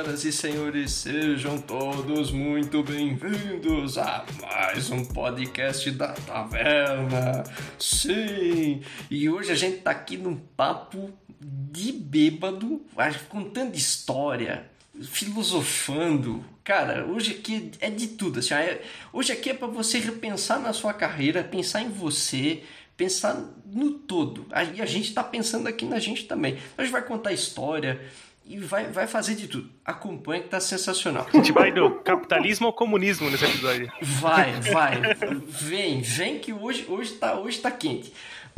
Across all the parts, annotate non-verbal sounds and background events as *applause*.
Senhoras e senhores, sejam todos muito bem-vindos a mais um podcast da Taverna. Sim, e hoje a gente tá aqui num papo de bêbado, contando história, filosofando. Cara, hoje aqui é de tudo. Assim, é, hoje aqui é para você repensar na sua carreira, pensar em você, pensar no todo. E a gente está pensando aqui na gente também. A gente vai contar história e vai, vai fazer de tudo. Acompanha que tá sensacional. A *laughs* gente vai do capitalismo ao comunismo nesse episódio. Vai, *laughs* vai. Vem, vem que hoje, hoje, tá, hoje tá quente.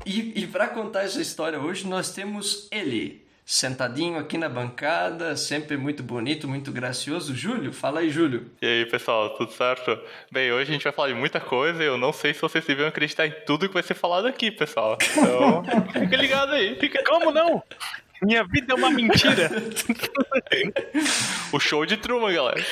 E, e para contar essa história hoje, nós temos ele, sentadinho aqui na bancada, sempre muito bonito, muito gracioso. Júlio, fala aí, Júlio. E aí, pessoal, tudo certo? Bem, hoje a gente vai falar de muita coisa e eu não sei se vocês vão acreditar em tudo que vai ser falado aqui, pessoal. Então, *laughs* fica ligado aí. Fica... Como não? Minha vida é uma mentira. *laughs* o show de Truman, galera.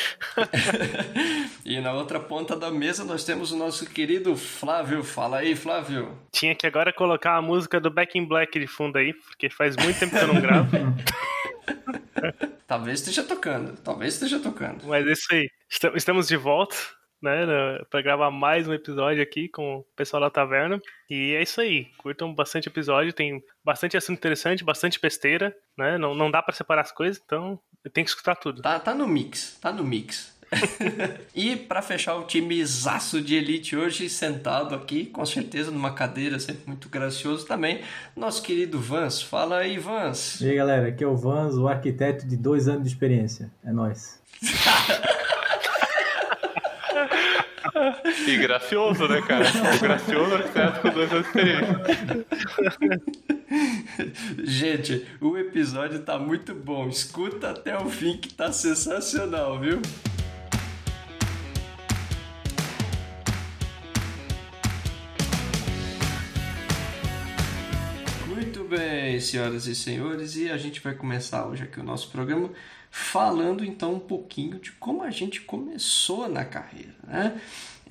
e na outra ponta da mesa nós temos o nosso querido Flávio. Fala aí, Flávio. Tinha que agora colocar a música do Back in Black de fundo aí, porque faz muito tempo que eu não gravo. *laughs* talvez esteja tocando, talvez esteja tocando. Mas é isso aí. Estamos de volta né, para gravar mais um episódio aqui com o pessoal da taverna. E é isso aí, curtam bastante episódio, tem bastante assunto interessante, bastante besteira, né? Não, não dá para separar as coisas, então tem que escutar tudo. Tá, tá no mix, tá no mix. *laughs* e para fechar o time zaço de elite hoje, sentado aqui, com certeza numa cadeira, sempre muito gracioso também, nosso querido Vans. Fala aí, Vans. E aí, galera, aqui é o Vans, o arquiteto de dois anos de experiência. É nós. *laughs* E gracioso, né, cara? O gracioso arquiteto com dois anos. Gente, o episódio tá muito bom. Escuta até o fim que tá sensacional, viu? Muito bem, senhoras e senhores, e a gente vai começar hoje aqui o nosso programa falando então um pouquinho de como a gente começou na carreira, né?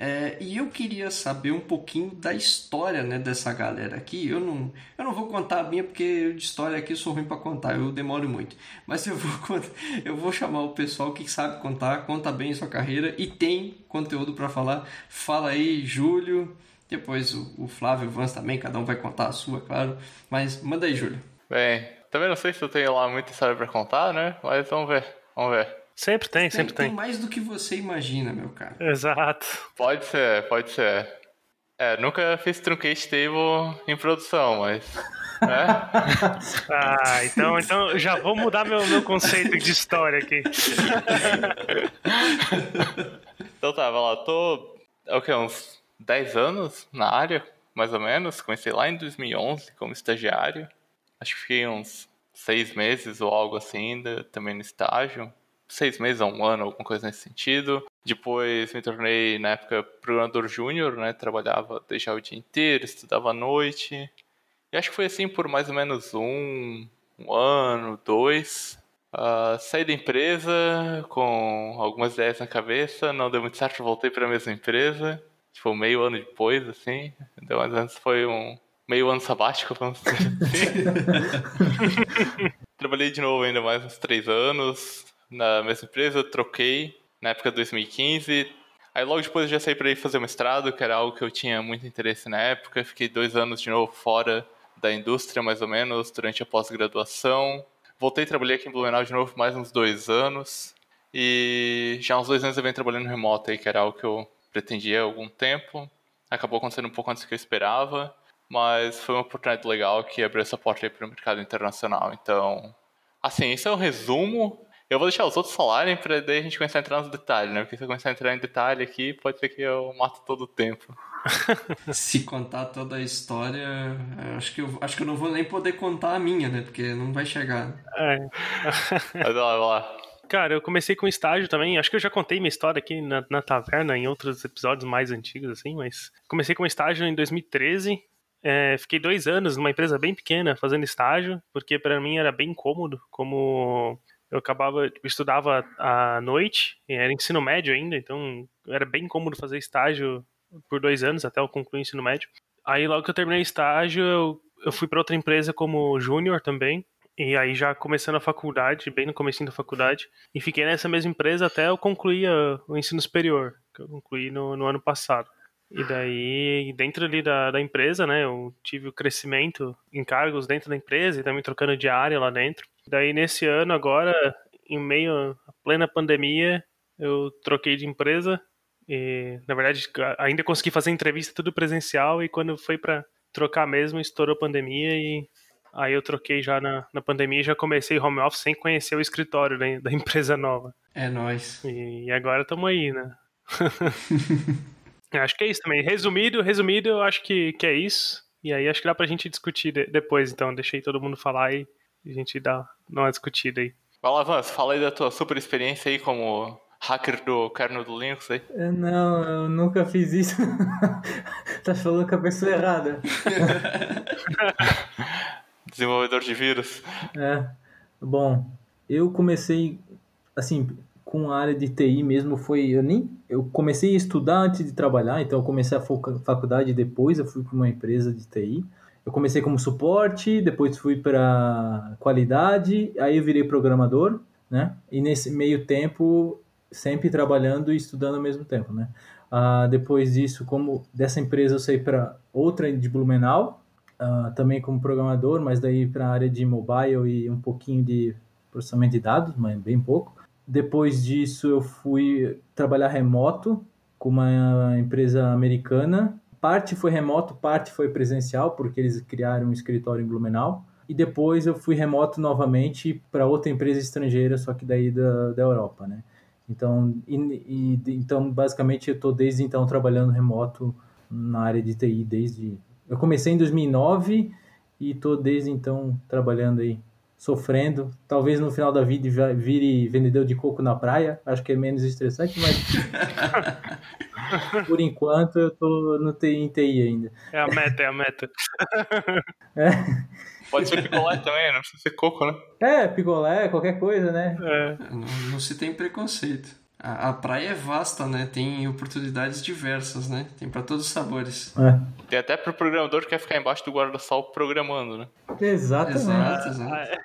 É, e eu queria saber um pouquinho da história né, dessa galera aqui. Eu não, eu não vou contar a minha porque de história aqui sou ruim para contar, eu demoro muito. Mas eu vou, *laughs* eu vou chamar o pessoal que sabe contar, conta bem sua carreira e tem conteúdo para falar. Fala aí, Júlio. Depois o, o Flávio Vans também, cada um vai contar a sua, claro. Mas manda aí, Júlio. Bem, também não sei se eu tenho lá muita história para contar, né? Mas vamos ver, vamos ver. Sempre tem, sempre tem. Tem mais do que você imagina, meu cara. Exato. Pode ser, pode ser. É, nunca fiz truncate table em produção, mas. É? *laughs* ah, então, então já vou mudar meu, meu conceito de história aqui. *laughs* então tá, vai lá, tô. É o que? Uns 10 anos na área, mais ou menos. Comecei lá em 2011 como estagiário. Acho que fiquei uns seis meses ou algo assim ainda, também no estágio seis meses a um ano, alguma coisa nesse sentido. Depois me tornei, na época, programador júnior, né? Trabalhava, deixava o dia inteiro, estudava à noite. E acho que foi assim por mais ou menos um, um ano, dois. Uh, saí da empresa com algumas ideias na cabeça, não deu muito certo, voltei para a mesma empresa. Tipo, meio ano depois, assim. Então, mais ou menos foi um meio ano sabático, vamos dizer assim. *laughs* Trabalhei de novo ainda mais uns três anos, na mesma empresa, troquei na época de 2015. Aí logo depois eu já saí para ir fazer mestrado, que era algo que eu tinha muito interesse na época. Fiquei dois anos de novo fora da indústria, mais ou menos, durante a pós-graduação. Voltei a trabalhar aqui em Blumenau de novo mais uns dois anos. E já há uns dois anos eu venho trabalhando remoto aí, que era algo que eu pretendia há algum tempo. Acabou acontecendo um pouco antes do que eu esperava, mas foi uma oportunidade legal que abriu essa porta aí para o mercado internacional. Então, assim, esse é o resumo eu vou deixar os outros falarem pra daí a gente começar a entrar nos detalhes, né? Porque se eu começar a entrar em detalhe aqui, pode ser que eu mato todo o tempo. *laughs* se contar toda a história, acho que, eu, acho que eu não vou nem poder contar a minha, né? Porque não vai chegar. É. *laughs* vai lá, vai lá. Cara, eu comecei com estágio também. Acho que eu já contei minha história aqui na, na taverna em outros episódios mais antigos, assim, mas comecei com estágio em 2013. É, fiquei dois anos numa empresa bem pequena fazendo estágio, porque para mim era bem cômodo, como eu acabava, tipo, estudava à noite, era ensino médio ainda, então era bem cômodo fazer estágio por dois anos até eu concluir o ensino médio. Aí logo que eu terminei o estágio, eu, eu fui para outra empresa como júnior também, E aí já começando a faculdade, bem no começo da faculdade, e fiquei nessa mesma empresa até eu concluir o ensino superior, que eu concluí no, no ano passado. E daí, dentro ali da, da empresa, né, eu tive o crescimento em cargos dentro da empresa e também trocando de área lá dentro. E daí, nesse ano agora, em meio à plena pandemia, eu troquei de empresa e, na verdade, ainda consegui fazer entrevista tudo presencial e quando foi para trocar mesmo, estourou a pandemia e Aí eu troquei já na, na pandemia e já comecei home office sem conhecer o escritório da, *laughs* da empresa nova. É nóis. E, e agora estamos aí, né? *laughs* acho que é isso também. Resumido, resumido, eu acho que, que é isso. E aí acho que dá pra gente discutir de, depois, então. Deixei todo mundo falar e a gente dá, dá uma discutida aí. Vai lá, Vans, fala aí da tua super experiência aí como hacker do kernel do Linux aí. Não, eu nunca fiz isso. *laughs* tá falando com a pessoa errada. *laughs* desenvolvedor de vírus. É. Bom, eu comecei assim com a área de TI mesmo foi eu nem eu comecei a estudar antes de trabalhar, então eu comecei a faculdade depois, eu fui para uma empresa de TI. Eu comecei como suporte, depois fui para qualidade, aí eu virei programador, né? E nesse meio tempo sempre trabalhando e estudando ao mesmo tempo, né? Ah, depois disso, como dessa empresa eu saí para outra de Blumenau, uh, também como programador, mas daí para a área de mobile e um pouquinho de processamento de dados, mas bem pouco. Depois disso, eu fui trabalhar remoto com uma empresa americana. Parte foi remoto, parte foi presencial, porque eles criaram um escritório em Blumenau. E depois eu fui remoto novamente para outra empresa estrangeira, só que daí da, da Europa, né? Então, e, e, então basicamente eu estou desde então trabalhando remoto na área de TI desde eu comecei em 2009 e estou desde então trabalhando aí, sofrendo. Talvez no final da vida vire vendedor de coco na praia. Acho que é menos estressante, mas *laughs* por enquanto eu estou no TI, em TI ainda. É a meta, é a meta. é. Pode ser picolé também, não precisa ser coco, né? É, picolé, qualquer coisa, né? É. Não, não se tem preconceito. A, a, praia é vasta, né? Tem oportunidades diversas, né? Tem para todos os sabores. É. Tem até pro programador que quer ficar embaixo do guarda-sol programando, né? Exatamente. Exato, exato. Ah, é.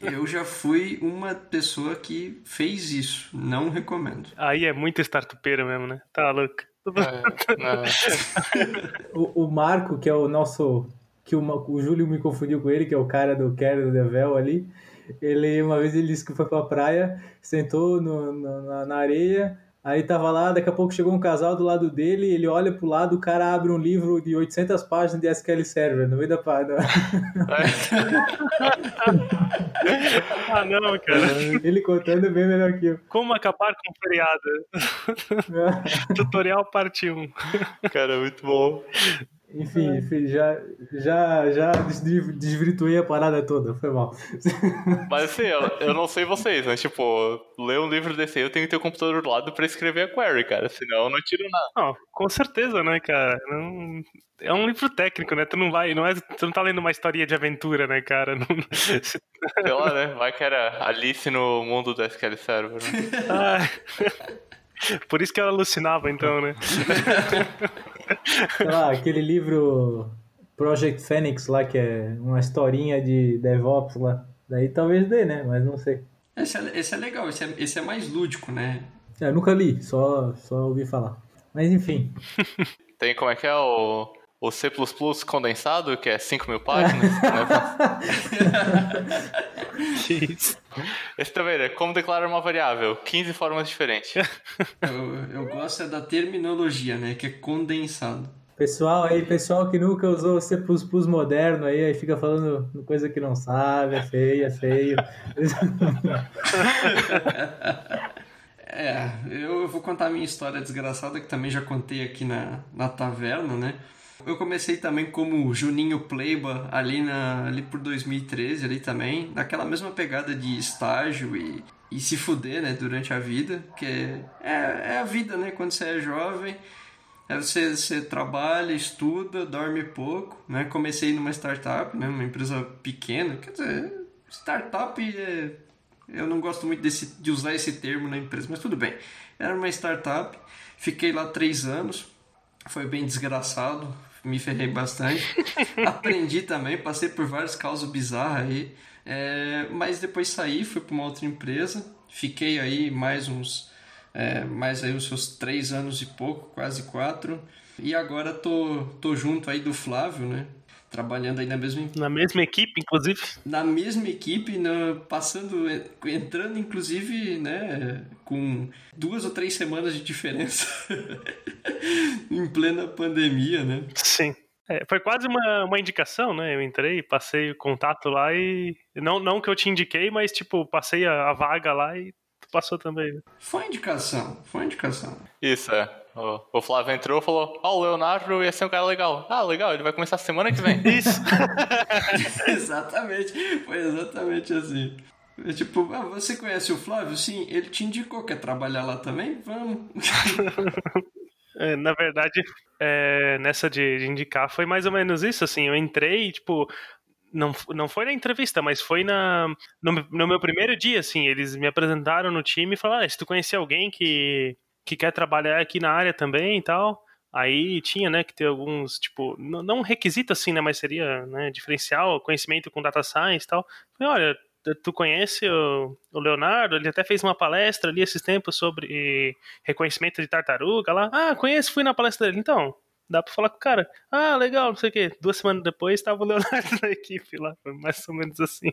Eu já fui uma pessoa que fez isso. Não recomendo. Aí é muito startupeiro mesmo, né? Tá louco. É, é. *laughs* o, o Marco, que é o nosso. Que o, o Júlio me confundiu com ele, que é o cara do Quero do Devel ali ele, uma vez ele disse que foi pra praia, sentou no, no, na, na areia, Aí tava lá, daqui a pouco chegou um casal do lado dele, ele olha pro lado, o cara abre um livro de 800 páginas de SQL Server no meio da página. *laughs* ah, não, cara. Ele contando bem melhor que eu. Como acabar com feriado? *laughs* Tutorial parte 1. Cara, muito bom. Enfim, enfim, já, já, já desvirtuei a parada toda, foi mal. Mas assim, eu, *laughs* eu não sei vocês, mas tipo, ler um livro desse eu tenho que ter o computador do lado pra escrever a query, cara, senão eu não tiro nada. Não, com certeza, né, cara? Não... É um livro técnico, né? Tu não vai, não é, tu não tá lendo uma historinha de aventura, né, cara? Não... Sei lá, né? Vai que era Alice no mundo do SQL Server, né? *laughs* Ah. Por isso que ela alucinava, então, né? *laughs* Sei lá, aquele livro Project Phoenix lá, que é uma historinha de DevOps lá. Daí talvez dê, né? Mas não sei. Esse é, esse é legal, esse é, esse é mais lúdico, né? É, eu nunca li, só, só ouvi falar. Mas enfim. *laughs* Tem como é que é o o C++ condensado, que é 5 mil páginas. *laughs* né? Esse também, né? Como declarar uma variável? 15 formas diferentes. *laughs* eu, eu gosto é da terminologia, né? Que é condensado. Pessoal aí, pessoal que nunca usou C++ moderno aí, aí fica falando coisa que não sabe, é feio, é feio. *laughs* é, eu vou contar a minha história desgraçada, que também já contei aqui na, na taverna, né? Eu comecei também como Juninho Pleiba ali, na, ali por 2013 ali também, naquela mesma pegada de estágio e, e se fuder, né, durante a vida, que é, é, é a vida, né, quando você é jovem, é você, você trabalha, estuda, dorme pouco, né, comecei numa startup, né, uma empresa pequena, quer dizer, startup é, eu não gosto muito desse, de usar esse termo na empresa, mas tudo bem, era uma startup, fiquei lá três anos, foi bem desgraçado, me ferrei bastante. *laughs* Aprendi também, passei por vários causos bizarros aí. É, mas depois saí, fui para uma outra empresa, fiquei aí mais uns, é, mais aí os seus três anos e pouco, quase quatro. E agora tô, tô junto aí do Flávio, né? Trabalhando aí na mesma Na mesma equipe, inclusive. na mesma equipe, no, passando, entrando inclusive, né, com duas ou três semanas de diferença *laughs* em plena pandemia, né? Sim. É, foi quase uma, uma indicação, né? Eu entrei, passei o contato lá e. Não, não que eu te indiquei, mas tipo, passei a, a vaga lá e tu passou também. Né? Foi indicação, foi indicação. Isso, é. O, o Flávio entrou e falou: Ó, o Leonardo ia ser um cara legal. Ah, legal, ele vai começar semana que vem. *laughs* Isso. *laughs* exatamente, foi exatamente assim. É tipo, ah, você conhece o Flávio? Sim, ele te indicou, quer trabalhar lá também? Vamos. *laughs* É, na verdade, é, nessa de, de indicar foi mais ou menos isso, assim, eu entrei, tipo, não, não foi na entrevista, mas foi na, no, no meu primeiro dia, assim, eles me apresentaram no time e falaram, ah, se tu conhecer alguém que, que quer trabalhar aqui na área também e tal, aí tinha, né, que ter alguns, tipo, não, um requisito assim, né, mas seria, né, diferencial, conhecimento com data science e tal. Falei, olha, tu conhece o, o, Leonardo? Ele até fez uma palestra ali esses tempos sobre reconhecimento de tartaruga lá. Ah, conheço, fui na palestra dele. Então, dá pra falar com o cara. Ah, legal, não sei o quê. Duas semanas depois estava o Leonardo *laughs* na equipe lá. Foi mais ou menos assim.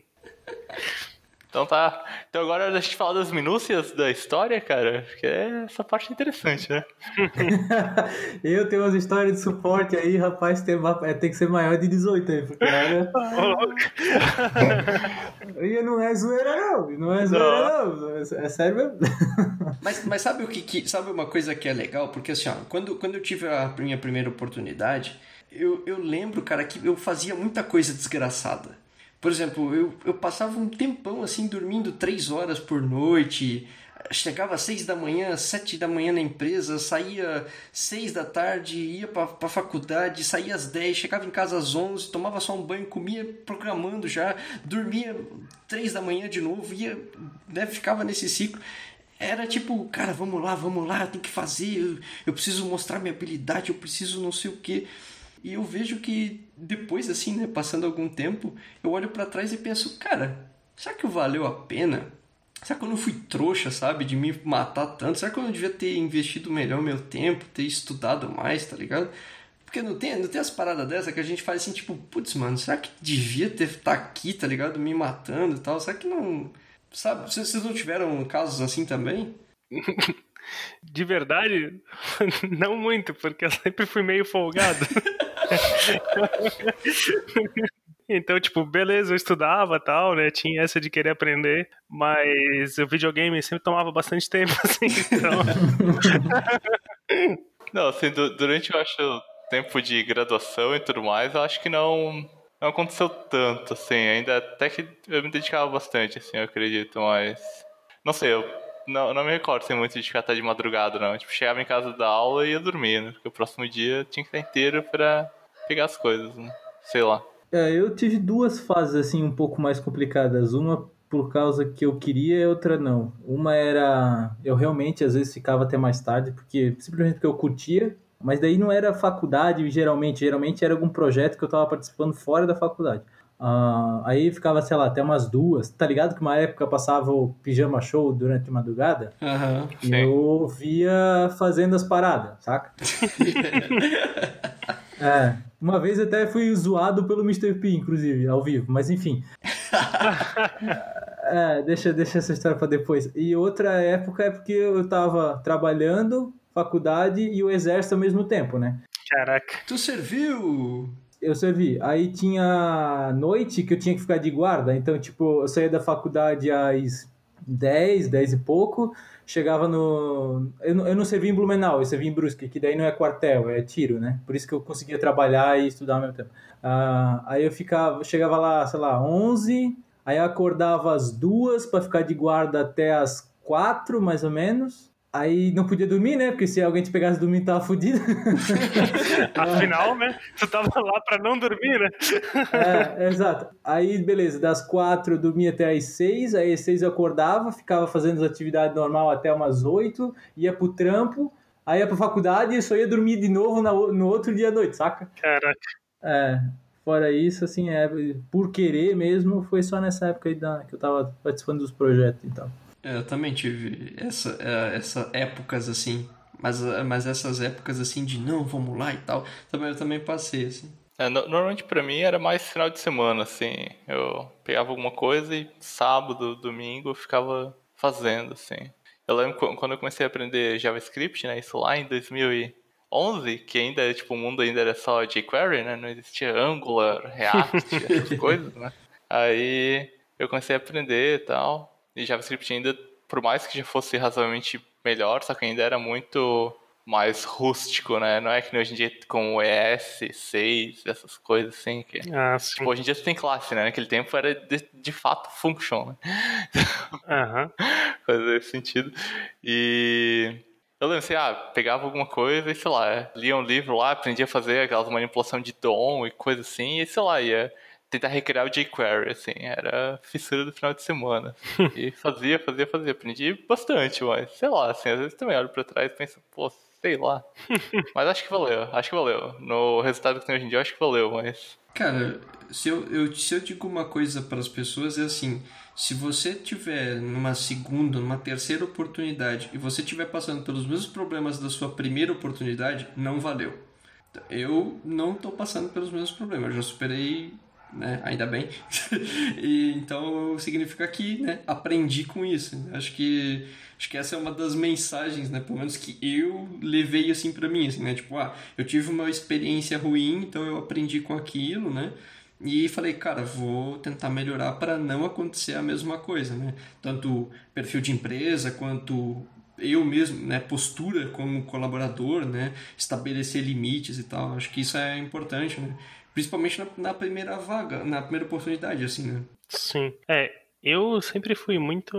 Então tá. Então agora a gente fala das minúcias da história, cara. Porque essa parte é interessante, né? *laughs* eu tenho umas histórias de suporte aí, rapaz, tem, é, tem que ser maior de 18 aí, porque olha. *laughs* e não é zoeira, não. Não é zoeira, não. não. É, é sério mesmo. *laughs* mas, mas sabe o que, que, Sabe uma coisa que é legal? Porque assim, ó, quando, quando eu tive a minha primeira oportunidade, eu, eu lembro, cara, que eu fazia muita coisa desgraçada. Por exemplo, eu, eu passava um tempão assim dormindo três horas por noite. Chegava às seis da manhã, sete da manhã na empresa, saía seis da tarde, ia para a faculdade, saía às dez, chegava em casa às onze, tomava só um banho, comia programando já, dormia três da manhã de novo, ia, né, ficava nesse ciclo era tipo, cara, vamos lá, vamos lá, tem que fazer, eu, eu preciso mostrar minha habilidade, eu preciso não sei o que. E eu vejo que depois, assim, né, passando algum tempo, eu olho para trás e penso, cara, será que valeu a pena? Será que eu não fui trouxa, sabe, de me matar tanto? Será que eu não devia ter investido melhor meu tempo, ter estudado mais, tá ligado? Porque não tem, não tem as paradas dessa que a gente faz assim, tipo, putz, mano, será que devia ter tá aqui, tá ligado? Me matando e tal? Será que não. Sabe, vocês não tiveram casos assim também? *laughs* De verdade, *laughs* não muito, porque eu sempre fui meio folgado. *laughs* *laughs* Então, tipo, beleza, eu estudava tal, né? Tinha essa de querer aprender, mas o videogame sempre tomava bastante tempo, *laughs* assim, então. *laughs* não, assim, durante, eu acho, tempo de graduação e tudo mais, eu acho que não, não aconteceu tanto, assim. Ainda até que eu me dedicava bastante, assim, eu acredito, mas. Não sei, eu não, não me recordo assim, muito de ficar até de madrugada, não. Tipo, chegava em casa da aula e ia dormir, né? Porque o próximo dia tinha que estar inteiro pra pegar as coisas, né? Sei lá. É, eu tive duas fases, assim, um pouco mais complicadas. Uma por causa que eu queria e outra não. Uma era... Eu realmente, às vezes, ficava até mais tarde, porque simplesmente porque eu curtia, mas daí não era faculdade, geralmente. Geralmente era algum projeto que eu estava participando fora da faculdade. Uh, aí ficava, sei lá, até umas duas. Tá ligado que uma época passava o pijama show durante a madrugada? Uhum, e sim. eu via fazendo as paradas, saca? *laughs* é. Uma vez até fui zoado pelo Mr. P, inclusive, ao vivo, mas enfim. *laughs* é, deixa, deixa essa história pra depois. E outra época é porque eu tava trabalhando, faculdade e o exército ao mesmo tempo, né? Caraca. Tu serviu! eu servi. Aí tinha noite que eu tinha que ficar de guarda. Então, tipo, eu saía da faculdade às 10, 10 e pouco. Chegava no. Eu não, eu não servi em Blumenau, eu servi em Brusque, que daí não é quartel, é tiro, né? Por isso que eu conseguia trabalhar e estudar ao mesmo tempo. Ah, aí eu ficava, chegava lá, sei lá, 11, aí eu acordava às duas para ficar de guarda até às quatro, mais ou menos. Aí não podia dormir, né? Porque se alguém te pegasse dormindo, tava fudido. *laughs* Afinal, né? Tu tava lá pra não dormir, né? é, exato. Aí, beleza, das quatro eu dormia até as seis, aí às seis eu acordava, ficava fazendo as atividades normal até umas oito, ia pro trampo, aí ia pra faculdade e só ia dormir de novo no outro dia à noite, saca? Caraca. É, fora isso, assim, é, por querer mesmo, foi só nessa época aí da, que eu tava participando dos projetos e tal. Eu também tive essa, é, essa épocas assim, mas, mas essas épocas assim de não, vamos lá e tal, também eu também passei assim. É, normalmente para mim era mais final de semana, assim. Eu pegava alguma coisa e sábado, domingo eu ficava fazendo, assim. Eu lembro quando eu comecei a aprender JavaScript, né? Isso lá em 2011, que ainda, tipo, o mundo ainda era só jQuery, né? Não existia Angular, React, essas *laughs* coisas, né? Aí eu comecei a aprender e tal. E JavaScript ainda, por mais que já fosse razoavelmente melhor, só que ainda era muito mais rústico, né? Não é que hoje em dia com o ES, 6, essas coisas assim. Que, ah, tipo, hoje em dia você tem classe, né? Naquele tempo era de, de fato function, né? Uhum. *laughs* Fazer sentido. E eu lembro assim, ah, pegava alguma coisa e sei lá, lia um livro lá, aprendia a fazer aquelas manipulação de DOM e coisa assim, e sei lá, ia tentar recriar o jQuery, assim, era fissura do final de semana. *laughs* e fazia, fazia, fazia. Aprendi bastante, mas sei lá, assim, às vezes também olho pra trás e penso, pô, sei lá. *laughs* mas acho que valeu, acho que valeu. No resultado que tem hoje em dia, acho que valeu, mas. Cara, se eu, eu, se eu digo uma coisa para as pessoas é assim: se você tiver numa segunda, numa terceira oportunidade e você estiver passando pelos mesmos problemas da sua primeira oportunidade, não valeu. Eu não estou passando pelos mesmos problemas, eu já superei né? Ainda bem. *laughs* e então significa que, né, aprendi com isso. Acho que acho que essa é uma das mensagens, né, pelo menos que eu levei assim para mim, assim, né? Tipo, ah, eu tive uma experiência ruim, então eu aprendi com aquilo, né? E falei, cara, vou tentar melhorar para não acontecer a mesma coisa, né? Tanto perfil de empresa quanto eu mesmo, né, postura como colaborador, né, estabelecer limites e tal. Acho que isso é importante, né? Principalmente na, na primeira vaga, na primeira oportunidade, assim, né? Sim. É, eu sempre fui muito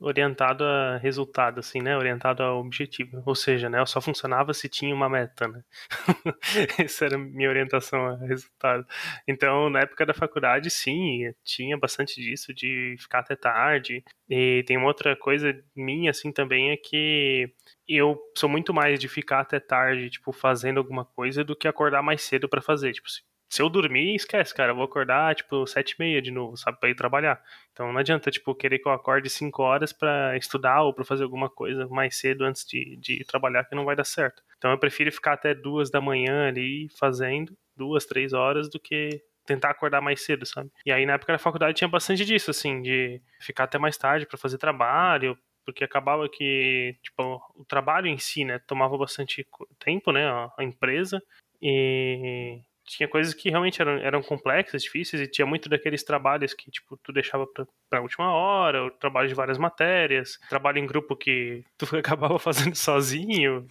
orientado a resultado, assim, né? Orientado ao objetivo. Ou seja, né? Eu só funcionava se tinha uma meta, né? *laughs* Essa era a minha orientação a resultado. Então, na época da faculdade, sim, tinha bastante disso, de ficar até tarde. E tem uma outra coisa minha, assim, também, é que eu sou muito mais de ficar até tarde, tipo, fazendo alguma coisa do que acordar mais cedo para fazer. Tipo, se eu dormir, esquece, cara. Eu vou acordar, tipo, sete e meia de novo, sabe? Pra ir trabalhar. Então não adianta, tipo, querer que eu acorde cinco horas para estudar ou para fazer alguma coisa mais cedo antes de, de ir trabalhar, que não vai dar certo. Então eu prefiro ficar até duas da manhã ali fazendo, duas, três horas, do que tentar acordar mais cedo, sabe? E aí na época da faculdade tinha bastante disso, assim, de ficar até mais tarde para fazer trabalho, porque acabava que, tipo, o trabalho em si, né, tomava bastante tempo, né, a empresa, e tinha coisas que realmente eram, eram complexas, difíceis, e tinha muito daqueles trabalhos que, tipo, tu deixava pra, pra última hora, o trabalho de várias matérias, trabalho em grupo que *laughs* tu acabava fazendo sozinho.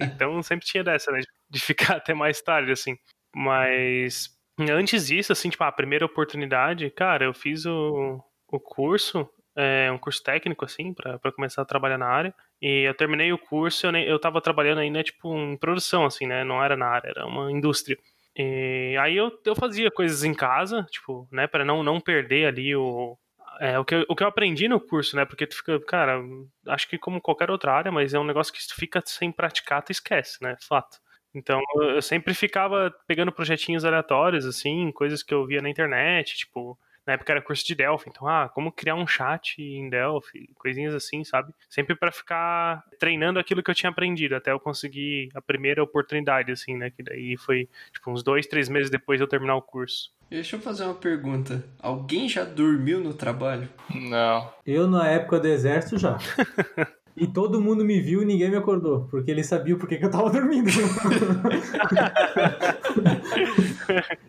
Então sempre tinha dessa, né? De ficar *laughs* até mais tarde, assim. Mas antes disso, assim, tipo, a primeira oportunidade, cara, eu fiz o, o curso, é, um curso técnico, assim, para começar a trabalhar na área. E eu terminei o curso, eu, nem, eu tava trabalhando ainda, tipo, em produção, assim, né? Não era na área, era uma indústria. E aí eu, eu fazia coisas em casa, tipo, né, para não, não perder ali o, é, o, que eu, o que eu aprendi no curso, né? Porque tu fica, cara, acho que como qualquer outra área, mas é um negócio que se tu fica sem praticar, tu esquece, né? Fato. Então eu sempre ficava pegando projetinhos aleatórios, assim, coisas que eu via na internet, tipo, na época era curso de Delphi, então, ah, como criar um chat em Delphi, coisinhas assim, sabe? Sempre para ficar treinando aquilo que eu tinha aprendido, até eu conseguir a primeira oportunidade, assim, né? Que daí foi, tipo, uns dois, três meses depois de eu terminar o curso. Deixa eu fazer uma pergunta. Alguém já dormiu no trabalho? Não. Eu, na época do exército, já. *laughs* E todo mundo me viu e ninguém me acordou, porque eles sabiam por que eu tava dormindo. *laughs*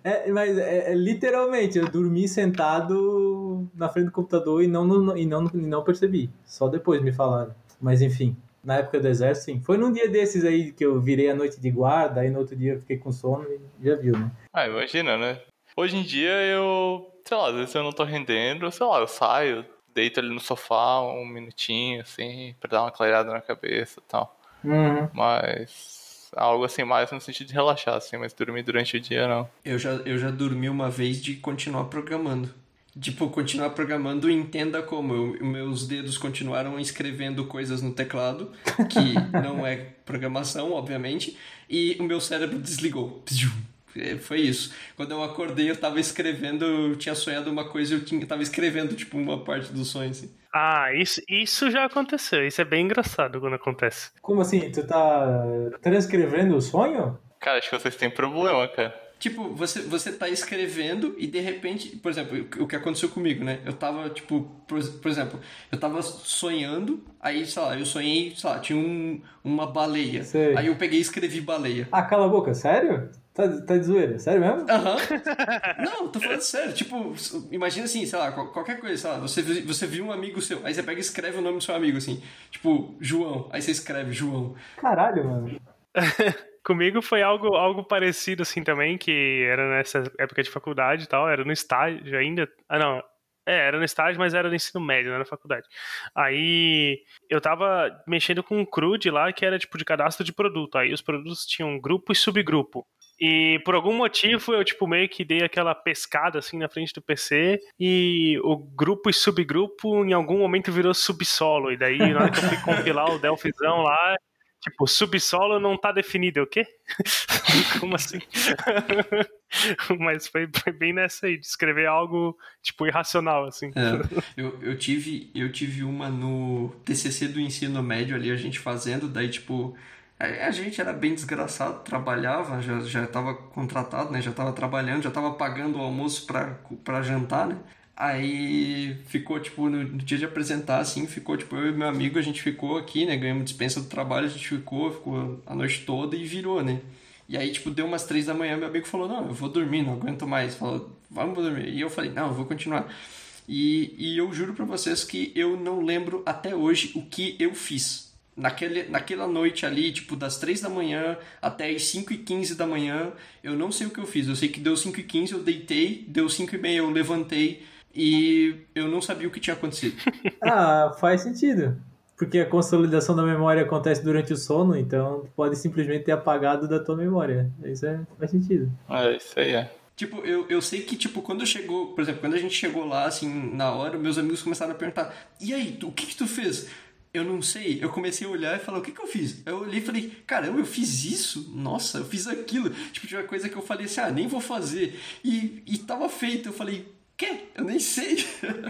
é, mas é, é, literalmente, eu dormi sentado na frente do computador e não, no, e, não, e não percebi. Só depois me falaram. Mas enfim, na época do exército, sim. Foi num dia desses aí que eu virei a noite de guarda, aí no outro dia eu fiquei com sono e já viu, né? Ah, imagina, né? Hoje em dia eu, sei lá, às vezes eu não tô rendendo, sei lá, eu saio, deito ali no sofá um minutinho, assim, pra dar uma clareada na cabeça e tal. Uhum. Mas algo assim mais no sentido de relaxar, assim, mas dormir durante o dia não. Eu já, eu já dormi uma vez de continuar programando. Tipo, continuar programando, entenda como. Eu, meus dedos continuaram escrevendo coisas no teclado, que *laughs* não é programação, obviamente, e o meu cérebro desligou. É, foi isso. Quando eu acordei, eu tava escrevendo, eu tinha sonhado uma coisa e eu, tinha, eu tava escrevendo, tipo, uma parte do sonho, assim. Ah, isso, isso já aconteceu. Isso é bem engraçado quando acontece. Como assim? Tu tá transcrevendo o sonho? Cara, acho que vocês têm problema, cara. Tipo, você, você tá escrevendo e de repente, por exemplo, o que aconteceu comigo, né? Eu tava, tipo, por, por exemplo, eu tava sonhando, aí, sei lá, eu sonhei, sei lá, tinha um, uma baleia. Sei. Aí eu peguei e escrevi baleia. Ah, cala a boca, sério? Tá, tá de zoeira, sério mesmo? Aham. *laughs* Não, tô falando sério. Tipo, imagina assim, sei lá, qual- qualquer coisa, sei lá, você, você viu um amigo seu, aí você pega e escreve o nome do seu amigo, assim. Tipo, João. Aí você escreve João. Caralho, mano. *laughs* Comigo foi algo, algo parecido assim também, que era nessa época de faculdade e tal, era no estágio ainda. Ah, não. É, era no estágio, mas era no ensino médio, não era na faculdade. Aí eu tava mexendo com um CRUD lá, que era tipo de cadastro de produto. Aí os produtos tinham grupo e subgrupo. E por algum motivo eu, tipo, meio que dei aquela pescada assim na frente do PC e o grupo e subgrupo em algum momento virou subsolo. E daí, na hora que eu fui compilar o Delphizão lá, tipo, subsolo não tá definido. Eu, O quê? *laughs* Como assim? *laughs* Mas foi, foi bem nessa aí, de escrever algo, tipo, irracional, assim. É, eu, eu, tive, eu tive uma no TCC do ensino médio ali, a gente fazendo, daí, tipo, a, gente era bem desgraçado, trabalhava, já, já tava contratado, né? Já tava trabalhando, já tava pagando o almoço pra jantar, né? Aí ficou, tipo, no, dia de apresentar, assim, ficou, tipo, eu e meu amigo, a gente ficou aqui, né? Ganhamos dispensa do trabalho, a gente ficou, ficou a noite toda e virou, né? E aí, tipo, deu umas três da manhã, meu amigo falou, não, eu vou dormir, não aguento mais. Falou, vamos dormir. E eu falei, não, eu vou continuar. E, e eu juro pra vocês que eu não lembro até hoje o que eu fiz. Naquele, naquela noite ali, tipo, das 3 da manhã até as 5 e 15 da manhã, eu não sei o que eu fiz. Eu sei que deu 5 e 15, eu deitei, deu 5 e meia, eu levantei e eu não sabia o que tinha acontecido. *laughs* Ah, faz sentido. Porque a consolidação da memória acontece durante o sono, então tu pode simplesmente ter apagado da tua memória. Isso é, faz sentido. É, isso aí é. Tipo, eu, eu sei que, tipo, quando chegou, por exemplo, quando a gente chegou lá, assim, na hora, meus amigos começaram a perguntar, e aí, tu- o que que tu fez? Eu não sei. Eu comecei a olhar e falar, o que que eu fiz? Eu olhei e falei, caramba, eu fiz isso? Nossa, eu fiz aquilo. Tipo, tinha uma coisa que eu falei assim, ah, nem vou fazer. E, e tava feito. Eu falei, quê? Eu nem sei.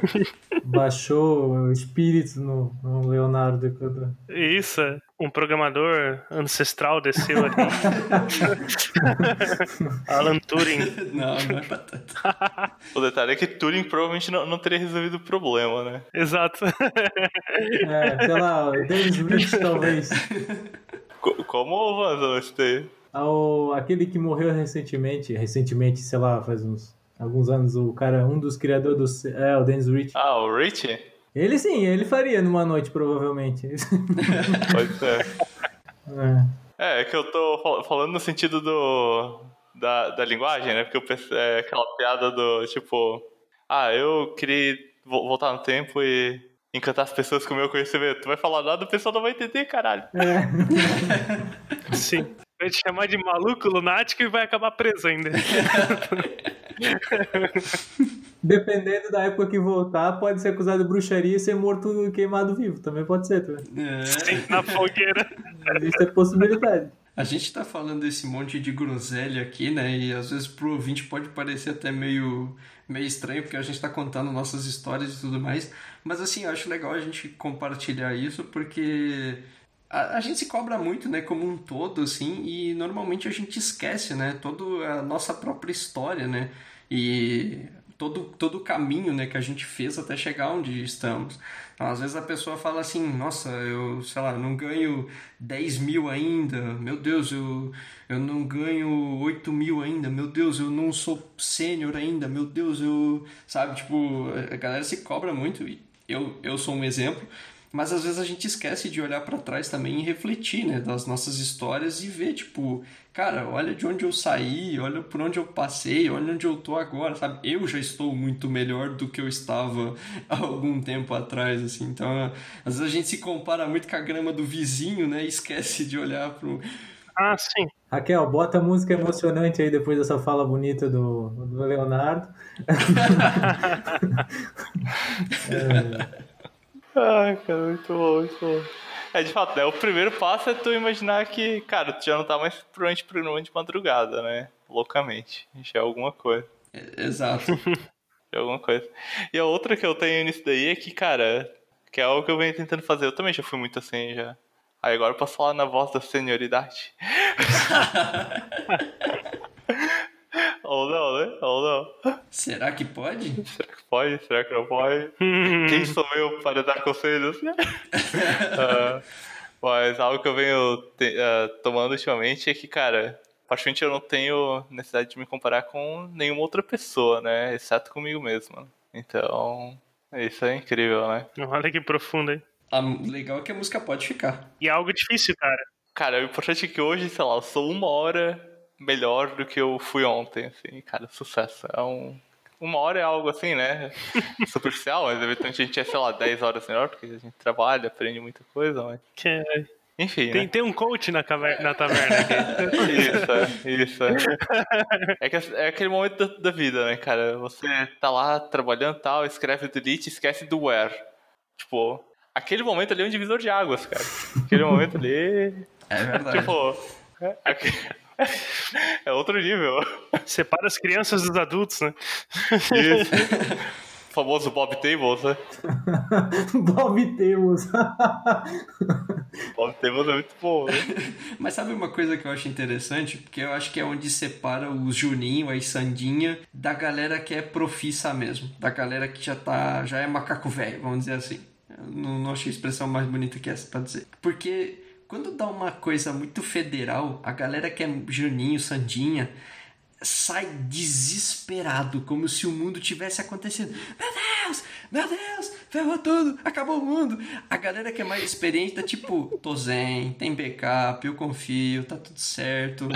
*laughs* Baixou o espírito no, no Leonardo. Isso, um programador ancestral desceu ali. *laughs* Alan Turing. *laughs* não, não é pra tanto. O detalhe é que Turing provavelmente não, não teria resolvido o problema, né? Exato. É, sei lá, Dennis Rich talvez. Co- como avança isso daí? Ao, aquele que morreu recentemente, recentemente, sei lá, faz uns alguns anos, o cara, um dos criadores do. É, o Dennis Rich. Ah, o Rich? Ele sim, ele faria numa noite, provavelmente. *laughs* Pode ser. É. É, é que eu tô fal- falando no sentido do. Da, da linguagem, né? Porque eu pensei, é aquela piada do tipo. Ah, eu queria vo- voltar no tempo e encantar as pessoas com o meu conhecimento. Tu vai falar nada, o pessoal não vai entender, caralho. *laughs* Sim. Vai te chamar de maluco, lunático e vai acabar preso ainda. *laughs* Dependendo da época que voltar, pode ser acusado de bruxaria e ser morto queimado vivo. Também pode ser, tá? É. Na fogueira. Existe *laughs* a possibilidade. A gente tá falando desse monte de groselha aqui, né? E às vezes pro ouvinte pode parecer até meio, meio estranho, porque a gente tá contando nossas histórias e tudo mais. Mas assim, eu acho legal a gente compartilhar isso, porque a, a gente se cobra muito, né? Como um todo, assim, e normalmente a gente esquece, né? Toda a nossa própria história, né? E todo, todo o caminho né, que a gente fez até chegar onde estamos. Então, às vezes a pessoa fala assim, nossa, eu, sei lá, não ganho 10 mil ainda, meu Deus, eu, eu não ganho 8 mil ainda, meu Deus, eu não sou sênior ainda, meu Deus, eu, sabe, tipo, a galera se cobra muito, e eu, eu sou um exemplo, mas às vezes a gente esquece de olhar para trás também e refletir, né, das nossas histórias e ver, tipo, cara, olha de onde eu saí, olha por onde eu passei, olha onde eu tô agora, sabe? Eu já estou muito melhor do que eu estava *laughs* há algum tempo atrás, assim. Então, às vezes a gente se compara muito com a grama do vizinho, né, e esquece de olhar pro Ah, sim. Raquel, bota música emocionante aí depois dessa fala bonita do, do Leonardo. *laughs* *laughs* Ai, cara, muito bom, muito bom. É, de fato, né? O primeiro passo é tu imaginar que, cara, tu já não tá mais provavelmente programa de madrugada, né? loucamente. Já é alguma coisa. É, exato. *laughs* Já é alguma coisa. E a outra que eu tenho nisso daí é que, cara, que é algo que eu venho tentando fazer. Eu também já fui muito assim, já. Aí agora eu posso falar na voz da senioridade. *laughs* Ou não, né? Ou não. Será que pode? Será que pode? Será que não pode? *laughs* Quem sou eu para dar conselhos? uh, *laughs* mas algo que eu venho te, uh, tomando ultimamente é que, cara, praticamente eu não tenho necessidade de me comparar com nenhuma outra pessoa, né? Exceto comigo mesmo. Então, isso é incrível, né? Olha que profundo, hein? Ah, legal é que a música pode ficar. E é algo difícil, cara. Cara, o importante é que hoje, sei lá, eu sou uma hora melhor do que eu fui ontem, assim, cara, sucesso. É um. Uma hora é algo assim, né? *laughs* Superficial, mas eventualmente a gente é, sei lá, 10 horas melhor, porque a gente trabalha, aprende muita coisa, mas. Que... É, Enfim. Tem, né? tem um coach na, caverna, na taverna aqui. Isso, isso. É, que é aquele momento da, da, vida, né, cara? Você tá lá trabalhando e tal, escreve o delete, esquece do where. Tipo, aquele momento ali é um divisor de águas, cara. Aquele momento ali. É verdade. Tipo. É, é outro nível. Separa as crianças dos adultos, né? Isso. O famoso Bob Tables, né? *laughs* Bob Tables. Bob Tables é muito bom, né? Mas sabe uma coisa que eu acho interessante? Porque eu acho que é onde separa os Juninho, a Sandinha, da galera que é profissa mesmo. Da galera que já tá. já é macaco velho, vamos dizer assim. Eu não, não achei a expressão mais bonita que essa pra dizer. Porque quando dá uma coisa muito federal, a galera que é Juninho, Sandinha, sai desesperado, como se o mundo tivesse acontecendo. Meu Deus, meu Deus, ferrou tudo, acabou o mundo. A galera que é mais experiente tá tipo, tô zen, tem backup, eu confio, tá tudo certo.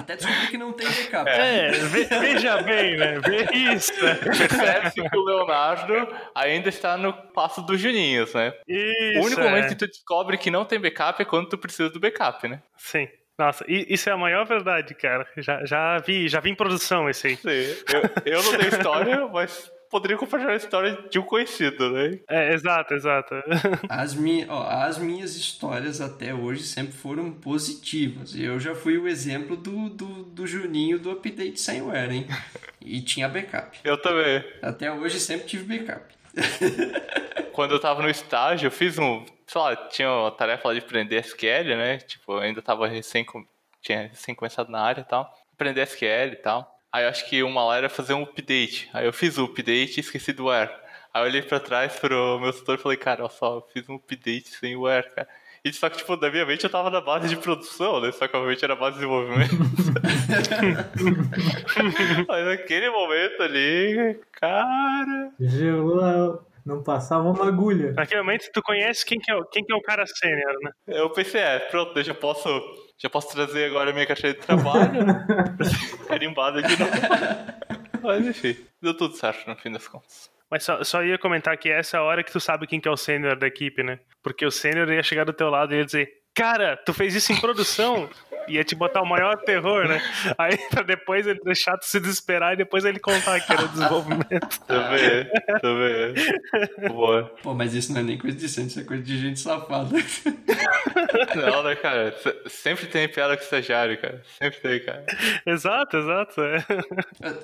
Até descobrir que não tem backup. É, veja bem, né? Vê isso. Percebe-se que o Leonardo ainda está no passo dos Juninhos, né? Isso, o único é. momento que tu descobre que não tem backup é quando tu precisa do backup, né? Sim. Nossa, isso é a maior verdade, cara. Já, já vi, já vi em produção esse aí. Sim. Eu, eu não tenho história, mas poderia compartilhar a história de um conhecido, né? É, exato, exato. *laughs* As, mi ó, as minhas histórias até hoje sempre foram positivas. Eu já fui o exemplo do, do, do Juninho do update semware, hein? E tinha backup. Eu também. Até hoje sempre tive backup. *laughs* Quando eu tava no estágio, eu fiz um. Sei lá, tinha uma tarefa lá de aprender SQL, né? Tipo, eu ainda tava recém. Tinha recém começado na área e tal. Aprender SQL e tal. Aí eu acho que uma lá era fazer um update. Aí eu fiz o update e esqueci do where. Aí eu olhei pra trás pro meu tutor e falei, cara, olha só, eu fiz um update sem o where, cara. E só que, tipo, na minha mente eu tava na base de produção, né? Só que obviamente era base de desenvolvimento. *laughs* Mas naquele momento ali, cara. Gelou, não passava uma agulha. Naquele momento tu conhece quem que é, quem que é o cara sênior, né? Eu pensei, é, pronto, eu já posso. Já posso trazer agora a minha caixa de trabalho. *laughs* Carimbada de novo. Mas enfim, deu tudo certo no fim das contas. Mas só, só ia comentar que essa é a hora que tu sabe quem que é o sênior da equipe, né? Porque o sênior ia chegar do teu lado e ia dizer, cara, tu fez isso em produção? *laughs* Ia te botar o maior terror, né? Aí pra depois ele deixar tu se desesperar e depois ele contar que era o desenvolvimento. *laughs* Também, também. Boa. Pô, mas isso não é nem coisa de centro, isso é coisa de gente safada. *laughs* Não, né, cara? Sempre tem piada com estagiário, cara. Sempre tem, cara. Exato, exato. É.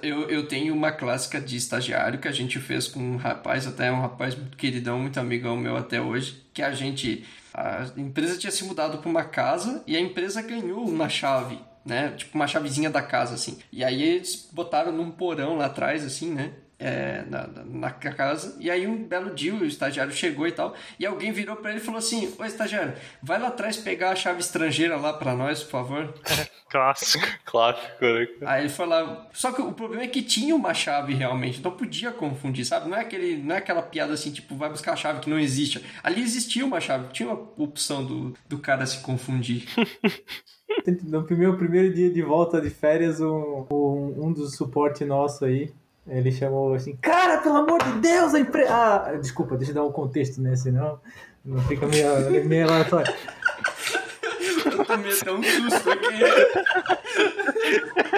Eu, eu tenho uma clássica de estagiário que a gente fez com um rapaz, até um rapaz muito queridão, muito amigão meu até hoje, que a gente. A empresa tinha se mudado para uma casa e a empresa ganhou uma chave, né? Tipo uma chavezinha da casa, assim. E aí eles botaram num porão lá atrás, assim, né? É, na, na, casa, e aí um belo dia o estagiário chegou e tal, e alguém virou para ele e falou assim: Ô estagiário, vai lá atrás pegar a chave estrangeira lá para nós, por favor. *laughs* Clássico. *laughs* Clássico, né? Aí ele foi lá. Só que o problema é que tinha uma chave realmente, então podia confundir, sabe? Não é, aquele, não é aquela piada assim, tipo, vai buscar a chave que não existe. Ali existia uma chave, tinha uma opção do, do cara se confundir. *laughs* No meu primeiro dia de volta de férias, um, um, um dos suporte nosso aí, ele chamou assim, cara, pelo amor de Deus, a empresa. Ah, desculpa, deixa eu dar um contexto, né? Senão não fica meio, meio aleatório. *laughs* Eu tomei até um susto aqui.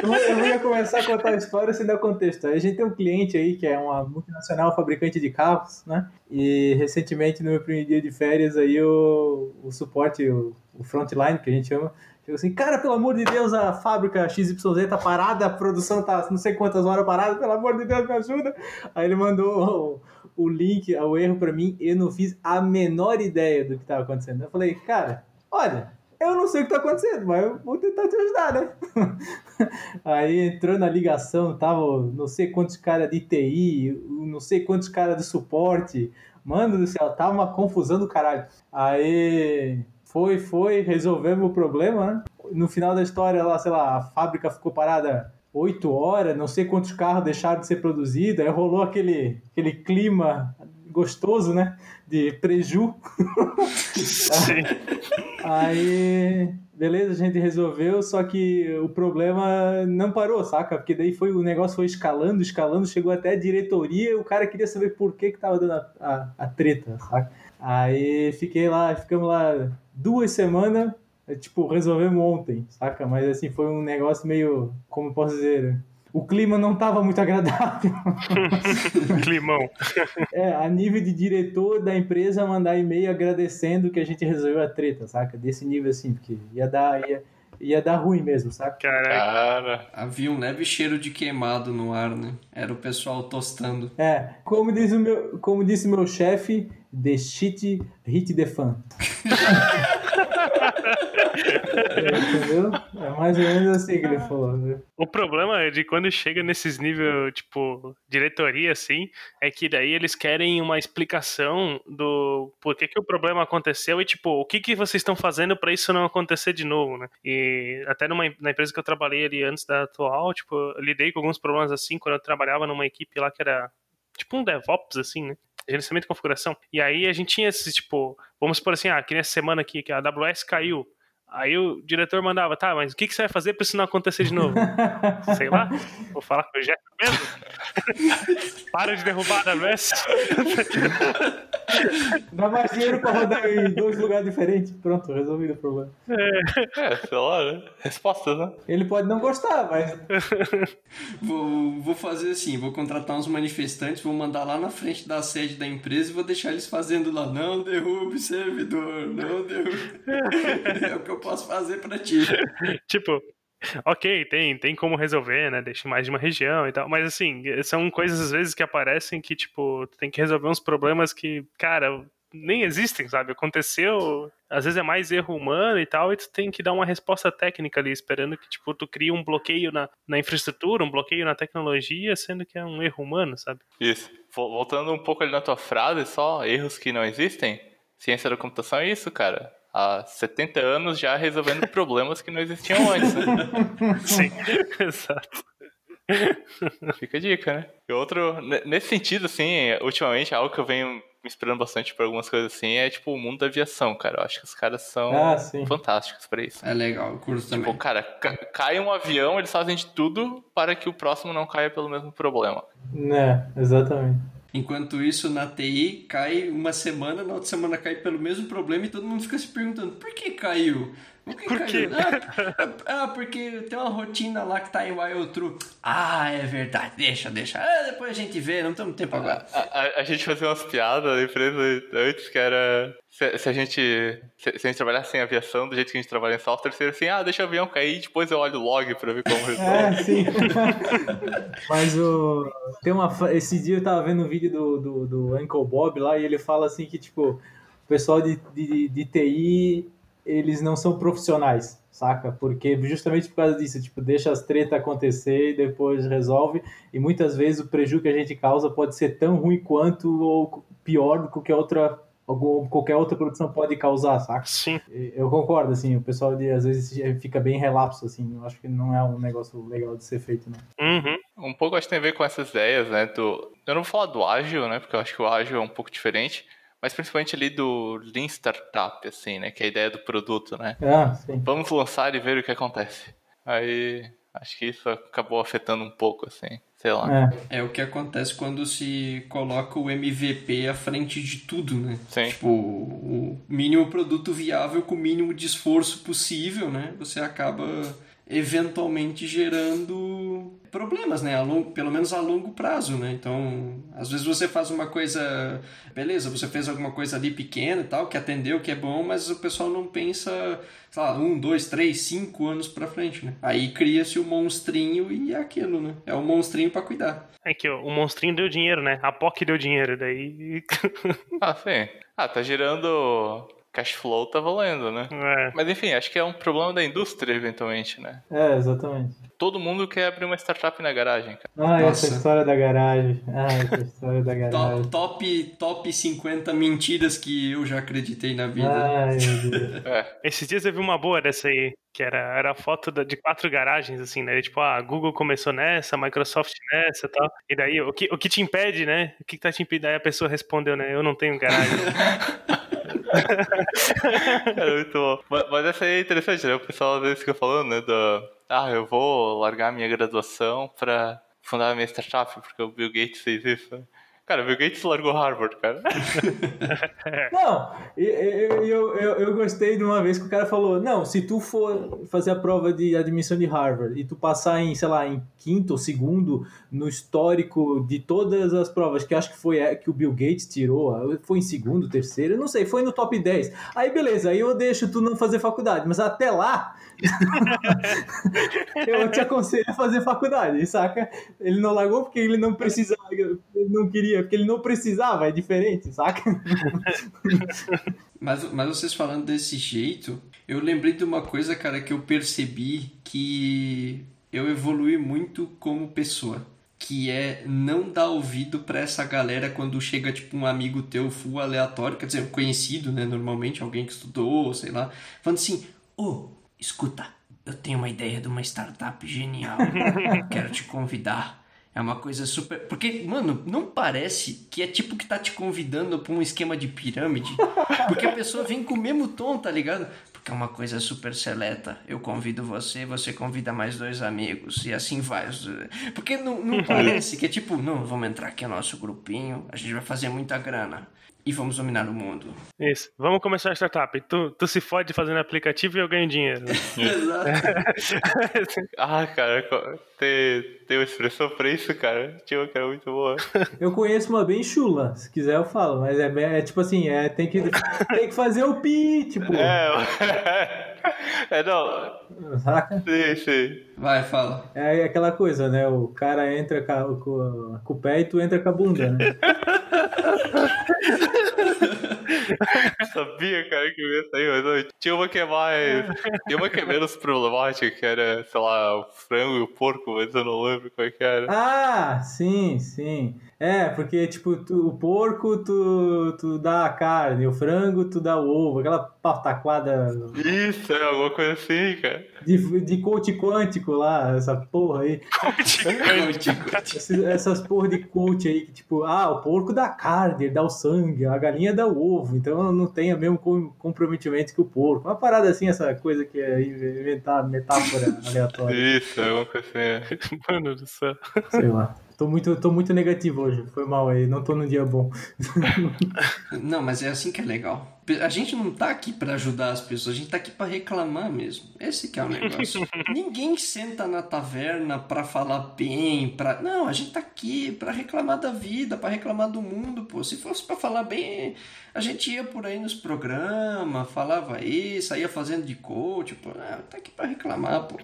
Eu ia começar a contar a história sem dar contexto. A gente tem um cliente aí que é uma multinacional fabricante de carros, né? E recentemente, no meu primeiro dia de férias, aí o, o suporte, o, o frontline, que a gente chama, chegou assim, cara, pelo amor de Deus, a fábrica XYZ tá parada, a produção tá não sei quantas horas parada, pelo amor de Deus, me ajuda. Aí ele mandou o, o link, o erro para mim, eu não fiz a menor ideia do que tava acontecendo. Eu falei, cara, olha, eu não sei o que tá acontecendo, mas eu vou tentar te ajudar, né? *laughs* Aí entrou na ligação, tava não sei quantos caras de TI, não sei quantos caras de suporte. Mano do céu, tava uma confusão do caralho. Aí foi, foi, resolvemos o problema, né? No final da história, lá, sei lá, a fábrica ficou parada oito horas, não sei quantos carros deixaram de ser produzidos, aí rolou aquele, aquele clima gostoso, né? De preju. *laughs* Sim. Aí, beleza, a gente resolveu, só que o problema não parou, saca? Porque daí foi o negócio foi escalando, escalando, chegou até a diretoria e o cara queria saber por que que tava dando a, a, a treta, saca? Aí fiquei lá, ficamos lá duas semanas, tipo, resolvemos ontem, saca? Mas assim, foi um negócio meio, como posso dizer, o clima não estava muito agradável. *laughs* Climão. É, a nível de diretor da empresa mandar e-mail agradecendo que a gente resolveu a treta, saca? Desse nível assim, porque ia dar, ia, ia dar ruim mesmo, saca? Cara. Havia um leve cheiro de queimado no ar, né? Era o pessoal tostando. É, como disse o meu, como disse meu chefe, the shit hit the fan. *laughs* Entendeu? É mais ou menos assim que ele falou. Né? O problema é de quando chega nesses níveis, tipo, diretoria, assim, é que daí eles querem uma explicação do porquê que o problema aconteceu e, tipo, o que, que vocês estão fazendo para isso não acontecer de novo, né? E até numa, na empresa que eu trabalhei ali antes da atual, tipo, eu lidei com alguns problemas assim quando eu trabalhava numa equipe lá que era tipo um DevOps, assim, né? Gerenciamento de configuração. E aí a gente tinha esses, tipo, vamos supor assim, ah, que nessa semana aqui que a AWS caiu. Aí o diretor mandava, tá, mas o que, que você vai fazer pra isso não acontecer de novo? *laughs* Sei lá, vou falar com o Jeff mesmo. *laughs* Para de derrubar a AWS. *laughs* Dá mais dinheiro pra rodar em dois lugares diferentes. Pronto, resolvido o problema. É, é sei lá, né? Resposta, né? Ele pode não gostar, mas. Vou, vou fazer assim: vou contratar uns manifestantes, vou mandar lá na frente da sede da empresa e vou deixar eles fazendo lá. Não derrube servidor, não derrube. É o que eu posso fazer pra ti. *laughs* tipo, Ok, tem, tem como resolver, né? Deixa mais de uma região e tal. Mas assim, são coisas às vezes que aparecem que, tipo, tu tem que resolver uns problemas que, cara, nem existem, sabe? Aconteceu, às vezes é mais erro humano e tal, e tu tem que dar uma resposta técnica ali, esperando que, tipo, tu crie um bloqueio na, na infraestrutura, um bloqueio na tecnologia, sendo que é um erro humano, sabe? Isso. Voltando um pouco ali na tua frase, só erros que não existem. Ciência da computação é isso, cara há 70 anos já resolvendo *laughs* problemas que não existiam antes, né? *laughs* Sim, *laughs* exato. Fica a dica, né? E outro, nesse sentido, assim, ultimamente, algo que eu venho me inspirando bastante por algumas coisas assim é tipo o mundo da aviação, cara. Eu acho que os caras são ah, fantásticos para isso. É legal, o curso tipo, também. cara, cai um avião, eles fazem de tudo para que o próximo não caia pelo mesmo problema. É, exatamente. Enquanto isso, na TI, cai uma semana, na outra semana cai pelo mesmo problema e todo mundo fica se perguntando por que caiu? Por caiu? Ah, ah, porque tem uma rotina lá que tá em true. Ah, é verdade, deixa, deixa. Ah, depois a gente vê, não temos tempo agora. A, a, a gente fazia umas piadas na empresa antes que era se, se, a gente se, se, a gente trabalhasse em aviação do jeito que a gente trabalha em software, seria assim, ah, deixa o avião cair e depois eu olho o log pra ver como *laughs* resolve. É, sim. *laughs* Mas o... Tem uma... Esse dia eu tava vendo um vídeo do, do, do Uncle Bob lá e ele fala assim que, tipo, o pessoal de, de, de TI, eles não são profissionais, saca? Porque justamente por causa disso, tipo, deixa as tretas acontecer e depois resolve. E muitas vezes o prejuízo que a gente causa pode ser tão ruim quanto ou pior do que qualquer outra algum, qualquer outra produção pode causar, saca? Sim. Eu concordo, assim, o pessoal de, às vezes fica bem relapso, assim, eu acho que não é um negócio legal de ser feito, né? Uhum. Um pouco acho que tem a ver com essas ideias, né, do... Eu não vou falar do ágil, né, porque eu acho que o ágil é um pouco diferente, mas principalmente ali do Lean Startup, assim, né, que é a ideia do produto, né? Ah, sim. Vamos lançar e ver o que acontece. Aí, acho que isso acabou afetando um pouco, assim sei lá. É. é. o que acontece quando se coloca o MVP à frente de tudo, né? Sim. Tipo, o mínimo produto viável com o mínimo de esforço possível, né? Você acaba eventualmente gerando problemas, né? A longo, pelo menos a longo prazo, né? Então, às vezes você faz uma coisa, beleza, você fez alguma coisa ali pequena e tal, que atendeu, que é bom, mas o pessoal não pensa, sei lá, um, dois, três, cinco anos pra frente, né? Aí cria-se o monstrinho e é aquilo, né? É o monstrinho para cuidar. É que o monstrinho deu dinheiro, né? A POC deu dinheiro, daí. ah, sim. Ah, tá gerando cash flow tá valendo, né? É. Mas enfim, acho que é um problema da indústria, eventualmente, né? É, exatamente. Todo mundo quer abrir uma startup na garagem, cara. Ah, Nossa. essa história da garagem. Ah, essa história da *laughs* garagem. top, top 50 mentiras que eu já acreditei na vida. Ai, meu Deus. *laughs* É. Esses dias eu vi uma boa dessa aí, que era, era a foto de quatro garagens, assim, né? Tipo, ah, a Google começou nessa, a Microsoft nessa e tal. E daí, o que, o que te impede, né? O que, que tá te impedindo? Aí a pessoa respondeu, né? Eu não tenho garagem. *laughs* *laughs* é muito bom. Mas, mas, essa aí é interessante, né? O pessoal às vezes fica falando, né? Ah, eu vou largar minha graduação pra fundar a minha startup, porque o Bill Gates fez isso. Cara, Bill Gates largou Harvard, cara. *laughs* não, eu, eu, eu, eu, gostei de uma vez que o cara falou: não, se tu for fazer a prova de admissão de Harvard e tu passar em, sei lá, em quinto ou segundo no histórico de todas as provas, que acho que foi é, que o Bill Gates tirou, foi em segundo, terceiro, não sei, foi no top 10. Aí beleza, aí eu deixo tu não fazer faculdade, mas até lá *laughs* eu te aconselho a fazer faculdade, saca? Ele não largou porque ele não precisava, ele não queria, porque ele não precisava, é diferente, saca? *laughs* mas, mas vocês falando desse jeito, eu lembrei de uma coisa, cara, que eu percebi que eu evolui muito como pessoa. Que é não dar ouvido para essa galera quando chega, tipo, um amigo teu full aleatório, quer dizer, conhecido, né? Normalmente, alguém que estudou, sei lá, falando assim: Ô, oh, Escuta, eu tenho uma ideia de uma startup genial. *laughs* Quero te convidar. É uma coisa super. Porque, mano, não parece que é tipo que tá te convidando pra um esquema de pirâmide. Porque a pessoa vem com o mesmo tom, tá ligado? Porque é uma coisa super seleta. Eu convido você, você convida mais dois amigos. E assim vai. Porque não, não parece que é tipo, não, vamos entrar aqui no nosso grupinho, a gente vai fazer muita grana e vamos dominar o mundo. Isso. Vamos começar a startup. Tu, tu se fode fazendo aplicativo e eu ganho dinheiro. *laughs* Exato. ah, cara, tem, tem uma expressão pra isso, cara. Tinha uma que era muito boa. Eu conheço uma bem chula. Se quiser eu falo. Mas é, é tipo assim, é, tem, que, tem que fazer o pi, tipo... É, *laughs* *laughs* é não... Saca? Sim, sim. Vai, fala. É aquela coisa, né? O cara entra com, com, com o pé e tu entra com a bunda, né? *laughs* Sabia, cara, que ia sair, mas não, tinha uma que é mais. Tinha uma que é menos problemática, que era, sei lá, o frango e o porco, mas eu não lembro qual que era. Ah, sim, sim. É, porque, tipo, tu, o porco tu, tu dá a carne, o frango tu dá o ovo, aquela pataquada. Isso, é alguma coisa assim, cara. De, de coach quântico lá, essa porra aí. *laughs* Essas, essas porra de coach aí, que tipo, ah, o porco dá carne, dá o sangue, a galinha dá o ovo, então não tem o mesmo comprometimento que o porco. Uma parada assim, essa coisa que é inventar metáfora *laughs* aleatória. Isso, é uma coisa assim. *laughs* Mano do céu. Sei lá. Tô muito, tô muito negativo hoje. Foi mal aí, não tô num dia bom. *laughs* não, mas é assim que é legal. A gente não tá aqui para ajudar as pessoas, a gente tá aqui para reclamar mesmo. Esse que é o negócio. *laughs* Ninguém senta na taverna para falar bem, para Não, a gente tá aqui para reclamar da vida, para reclamar do mundo, pô. Se fosse para falar bem, a gente ia por aí nos programas, falava isso, saía fazendo de coach, pô. Ah, tá aqui para reclamar, pô.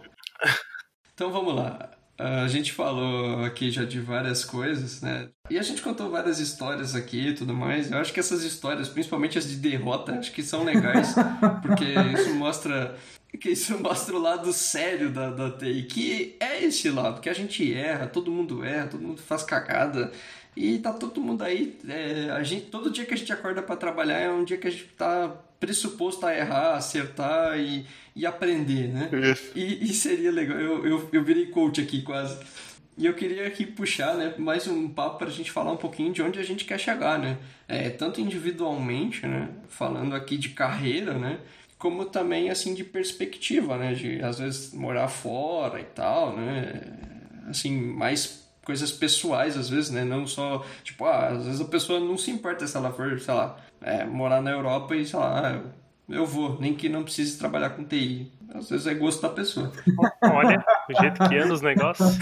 Então vamos lá. A gente falou aqui já de várias coisas, né? E a gente contou várias histórias aqui e tudo mais. Eu acho que essas histórias, principalmente as de derrota, acho que são legais, *laughs* porque isso mostra que isso mostra o lado sério da, da TI, que é esse lado, que a gente erra, todo mundo erra, todo mundo faz cagada. E tá todo mundo aí. É, a gente, todo dia que a gente acorda para trabalhar é um dia que a gente tá pressuposto a errar, acertar e, e aprender, né? E, e seria legal. Eu, eu, eu virei coach aqui quase. E eu queria aqui puxar né, mais um papo para a gente falar um pouquinho de onde a gente quer chegar, né? É, tanto individualmente, né? Falando aqui de carreira, né? Como também, assim, de perspectiva, né? De, às vezes, morar fora e tal, né? Assim, mais coisas pessoais, às vezes, né? Não só, tipo, ah, às vezes a pessoa não se importa se ela for, sei lá, é, morar na Europa e, sei lá, eu vou, nem que não precise trabalhar com TI. Às vezes é gosto da pessoa. Olha, o jeito que anda os negócios.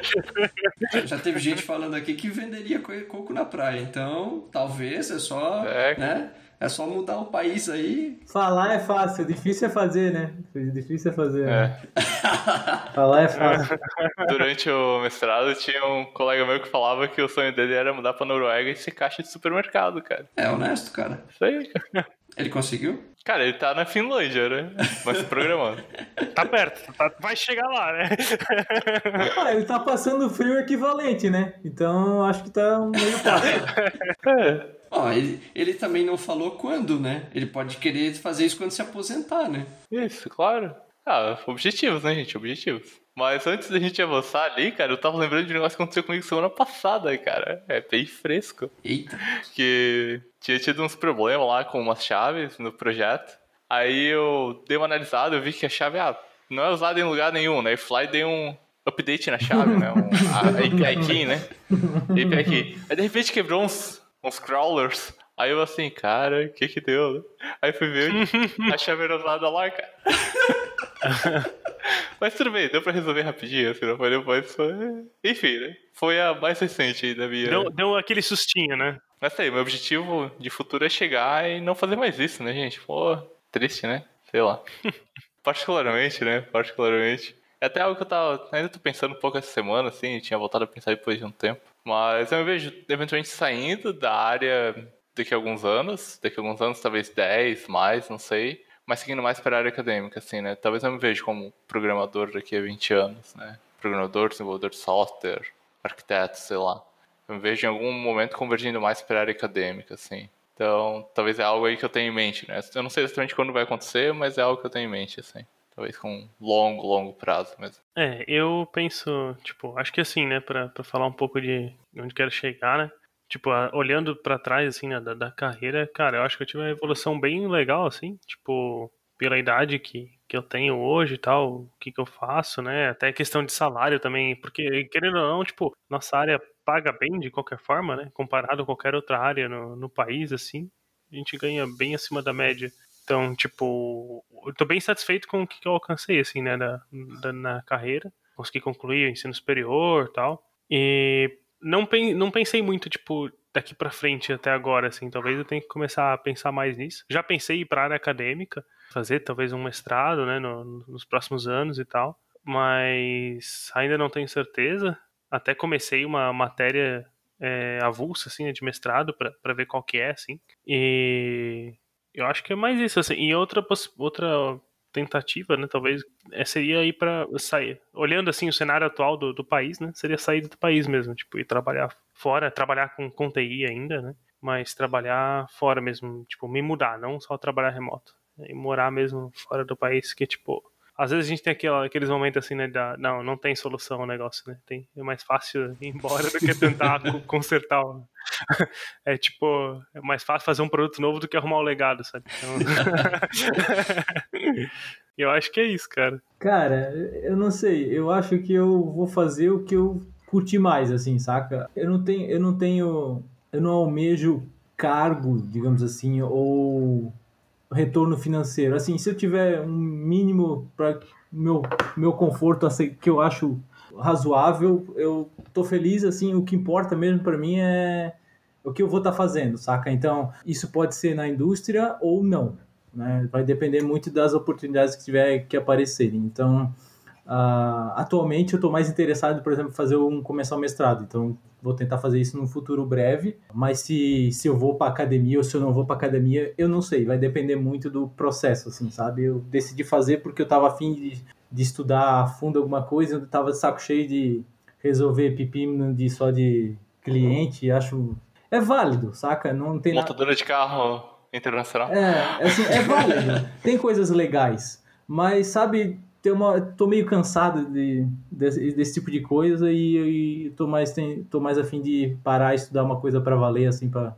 *laughs* Já teve gente falando aqui que venderia coco na praia, então talvez é só, é. né? É só mudar o país aí. Falar é fácil, difícil é fazer, né? Difícil é fazer. É. Falar é fácil. *laughs* Durante o mestrado tinha um colega meu que falava que o sonho dele era mudar pra Noruega e ser caixa de supermercado, cara. É honesto, cara. Isso aí, cara. Ele conseguiu? Cara, ele tá na Finlândia, né? Mas programando. *laughs* tá perto, tá, vai chegar lá, né? ah, ele tá passando frio equivalente, né? Então acho que tá meio *laughs* fácil. Ó, ele, ele também não falou quando, né? Ele pode querer fazer isso quando se aposentar, né? Isso, claro. Ah, objetivos, né, gente? Objetivos. Mas antes da gente avançar ali, cara, eu tava lembrando de um negócio que aconteceu comigo semana passada, cara. É bem fresco. Eita. Que tinha tido uns problemas lá com umas chaves no projeto. Aí eu dei uma analisada, eu vi que a chave ah, não é usada em lugar nenhum, né? E Fly deu um update na chave, né? Um, a, API key, né? API key. Aí de repente quebrou uns, uns crawlers. Aí eu assim, cara, o que que deu? Aí fui ver a chave era usada lá, cara. *laughs* Mas tudo bem, deu pra resolver rapidinho, assim, não foi depois. Foi... Enfim, né? Foi a mais recente aí da minha. Deu, deu aquele sustinho, né? Mas aí, meu objetivo de futuro é chegar e não fazer mais isso, né, gente? Pô, triste, né? Sei lá. *laughs* Particularmente, né? Particularmente. É até algo que eu tava. Ainda tô pensando um pouco essa semana, assim, tinha voltado a pensar depois de um tempo. Mas eu me vejo eventualmente saindo da área daqui a alguns anos, daqui a alguns anos, talvez 10 mais, não sei mas seguindo mais para a área acadêmica, assim, né? Talvez eu me veja como programador daqui a 20 anos, né? Programador, desenvolvedor de software, arquiteto, sei lá. Eu me vejo em algum momento convergindo mais para a área acadêmica, assim. Então, talvez é algo aí que eu tenho em mente, né? Eu não sei exatamente quando vai acontecer, mas é algo que eu tenho em mente, assim. Talvez com longo, longo prazo mesmo. É, eu penso, tipo, acho que assim, né, para falar um pouco de onde quero chegar, né? Tipo, olhando para trás, assim, né, da, da, carreira, cara, eu acho que eu tive uma evolução bem legal, assim, tipo, pela idade que, que eu tenho hoje e tal, o que que eu faço, né, até questão de salário também, porque, querendo ou não, tipo, nossa área paga bem de qualquer forma, né, comparado a qualquer outra área no, no país, assim, a gente ganha bem acima da média. Então, tipo, eu tô bem satisfeito com o que eu alcancei, assim, né, da, da na carreira. Consegui concluir o ensino superior e tal. E não, não pensei muito, tipo, daqui para frente até agora, assim. Talvez eu tenha que começar a pensar mais nisso. Já pensei em ir pra área acadêmica, fazer talvez um mestrado, né, no, nos próximos anos e tal. Mas ainda não tenho certeza. Até comecei uma matéria é, avulsa, assim, né, de mestrado, para ver qual que é, assim. E eu acho que é mais isso, assim. E outra, outra tentativa, né, talvez, é, seria ir para sair, olhando assim o cenário atual do, do país, né, seria sair do país mesmo, tipo, ir trabalhar fora, trabalhar com, com TI ainda, né, mas trabalhar fora mesmo, tipo, me mudar, não só trabalhar remoto, e morar mesmo fora do país, que tipo, às vezes a gente tem aquela, aqueles momentos assim, né, da, não, não tem solução o negócio, né, tem, é mais fácil *laughs* ir embora do que tentar *laughs* consertar *laughs* é tipo, é mais fácil fazer um produto novo do que arrumar o um legado, sabe? Então... eu acho que é isso, cara. Cara, eu não sei, eu acho que eu vou fazer o que eu curti mais, assim, saca? Eu não tenho, eu não tenho, eu não almejo cargo, digamos assim, ou retorno financeiro. Assim, se eu tiver um mínimo para meu meu conforto que eu acho razoável, eu tô feliz, assim, o que importa mesmo para mim é o que eu vou estar tá fazendo, saca? Então, isso pode ser na indústria ou não, né? Vai depender muito das oportunidades que tiver que aparecerem. Então, uh, atualmente eu estou mais interessado, por exemplo, em fazer um começar o mestrado. Então, vou tentar fazer isso no futuro breve. Mas se, se eu vou para academia ou se eu não vou para academia, eu não sei. Vai depender muito do processo, assim, sabe? Eu decidi fazer porque eu estava afim de, de estudar a fundo alguma coisa. Eu estava de saco cheio de resolver pepino de só de cliente. Acho é válido, saca? Não tem Montadora nada... de carro internacional. É, assim, é válido. tem coisas legais. Mas, sabe, tem uma, tô meio cansado de, desse, desse tipo de coisa e, e tô, mais, tem, tô mais afim de parar e estudar uma coisa para valer, assim, para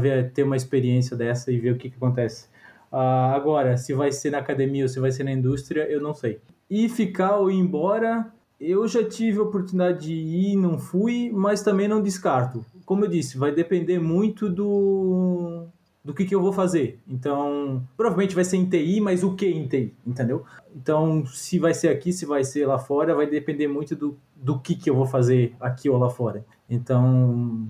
ver, ter uma experiência dessa e ver o que, que acontece. Uh, agora, se vai ser na academia ou se vai ser na indústria, eu não sei. E ficar ou ir embora, eu já tive a oportunidade de ir, não fui, mas também não descarto. Como eu disse, vai depender muito do, do que, que eu vou fazer. Então, provavelmente vai ser em TI, mas o que em TI, entendeu? Então, se vai ser aqui, se vai ser lá fora, vai depender muito do, do que, que eu vou fazer aqui ou lá fora. Então,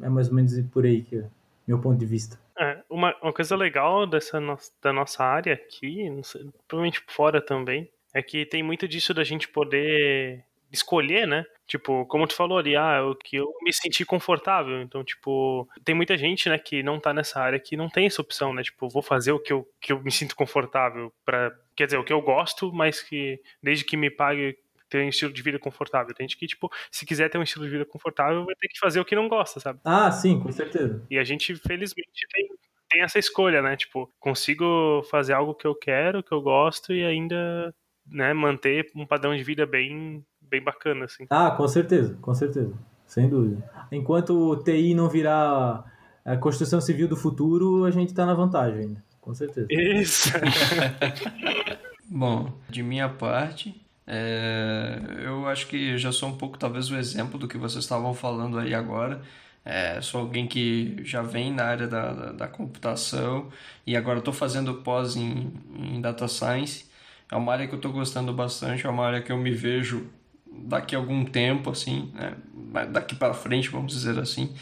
é mais ou menos por aí que é meu ponto de vista. É, uma, uma coisa legal dessa no, da nossa área aqui, sei, provavelmente fora também, é que tem muito disso da gente poder escolher, né? Tipo, como tu falou ali, ah, o que eu me senti confortável. Então, tipo, tem muita gente, né, que não tá nessa área que não tem essa opção, né? Tipo, vou fazer o que eu, que eu me sinto confortável para, quer dizer, o que eu gosto, mas que desde que me pague ter um estilo de vida confortável. Tem gente que, tipo, se quiser ter um estilo de vida confortável, vai ter que fazer o que não gosta, sabe? Ah, sim, com certeza. E a gente, felizmente, tem, tem essa escolha, né? Tipo, consigo fazer algo que eu quero, que eu gosto e ainda, né, manter um padrão de vida bem bem bacana, assim. Ah, com certeza, com certeza. Sem dúvida. Enquanto o TI não virar a construção civil do futuro, a gente está na vantagem ainda. Com certeza. Isso. *laughs* Bom, de minha parte, é, eu acho que já sou um pouco, talvez, o exemplo do que vocês estavam falando aí agora. É, sou alguém que já vem na área da, da, da computação e agora estou fazendo pós em, em Data Science. É uma área que eu estou gostando bastante, é uma área que eu me vejo daqui a algum tempo, assim, né? daqui para frente, vamos dizer assim.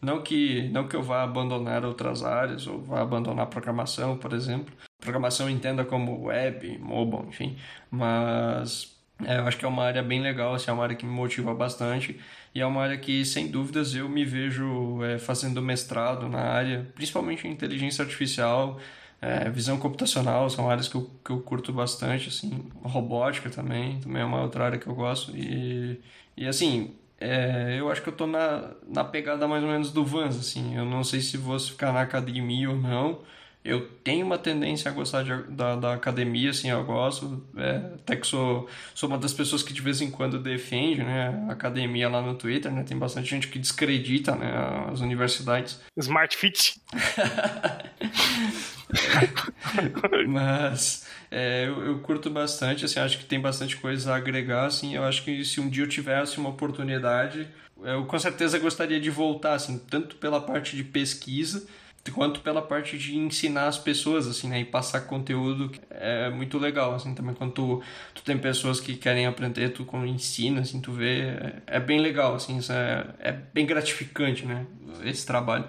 Não que, não que eu vá abandonar outras áreas ou vá abandonar programação, por exemplo. Programação entenda como web, mobile, enfim. Mas é, eu acho que é uma área bem legal, assim, é uma área que me motiva bastante. E é uma área que, sem dúvidas, eu me vejo é, fazendo mestrado na área, principalmente em inteligência artificial, é, visão computacional são áreas que eu, que eu curto bastante, assim, robótica também, também é uma outra área que eu gosto. E, e assim, é, eu acho que eu tô na, na pegada mais ou menos do Vans, assim, eu não sei se vou ficar na academia ou não, eu tenho uma tendência a gostar de, da, da academia, assim, eu gosto. É, até que sou, sou uma das pessoas que de vez em quando defende né, a academia lá no Twitter, né? Tem bastante gente que descredita né, as universidades. Smart Fit. *laughs* *laughs* Mas é, eu, eu, curto bastante, assim, acho que tem bastante coisa a agregar, assim. Eu acho que se um dia eu tivesse uma oportunidade, eu com certeza gostaria de voltar, assim, tanto pela parte de pesquisa quanto pela parte de ensinar as pessoas, assim, né? E passar conteúdo é muito legal, assim, também quando tu, tu tem pessoas que querem aprender, tu ensina, assim, tu vê, é, é bem legal, assim, é, é bem gratificante, né? Esse trabalho.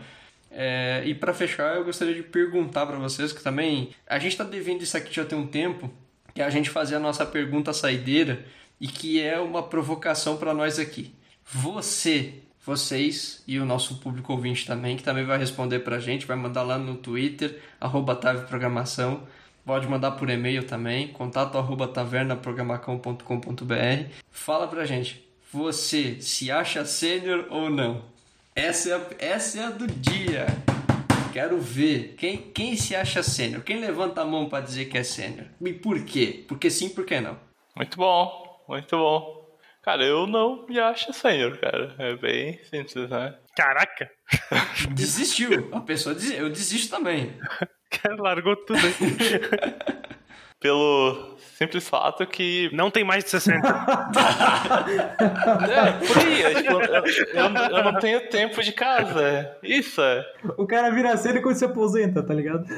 É, e para fechar, eu gostaria de perguntar para vocês que também a gente está devendo isso aqui já tem um tempo, que é a gente fazer a nossa pergunta saideira e que é uma provocação para nós aqui. Você vocês e o nosso público ouvinte também, que também vai responder para a gente, vai mandar lá no Twitter, arroba Programação, pode mandar por e-mail também, contato arroba tavernaprogramacão.com.br. Fala pra gente, você se acha sênior ou não? Essa é a, essa é a do dia. Quero ver quem, quem se acha sênior. Quem levanta a mão para dizer que é sênior? E por quê? Porque sim, por que não? Muito bom, muito bom. Cara, eu não me acho sênior, cara. É bem simples, né? Caraca! *laughs* Desistiu. A pessoa diz, eu desisto também. Cara, *laughs* largou tudo aí. *laughs* Pelo simples fato que. Não tem mais de 60. *laughs* é, por aí. É, tipo, eu, eu, eu, não tenho tempo de casa. Isso é. O cara vira cedo quando se aposenta, tá ligado? *laughs*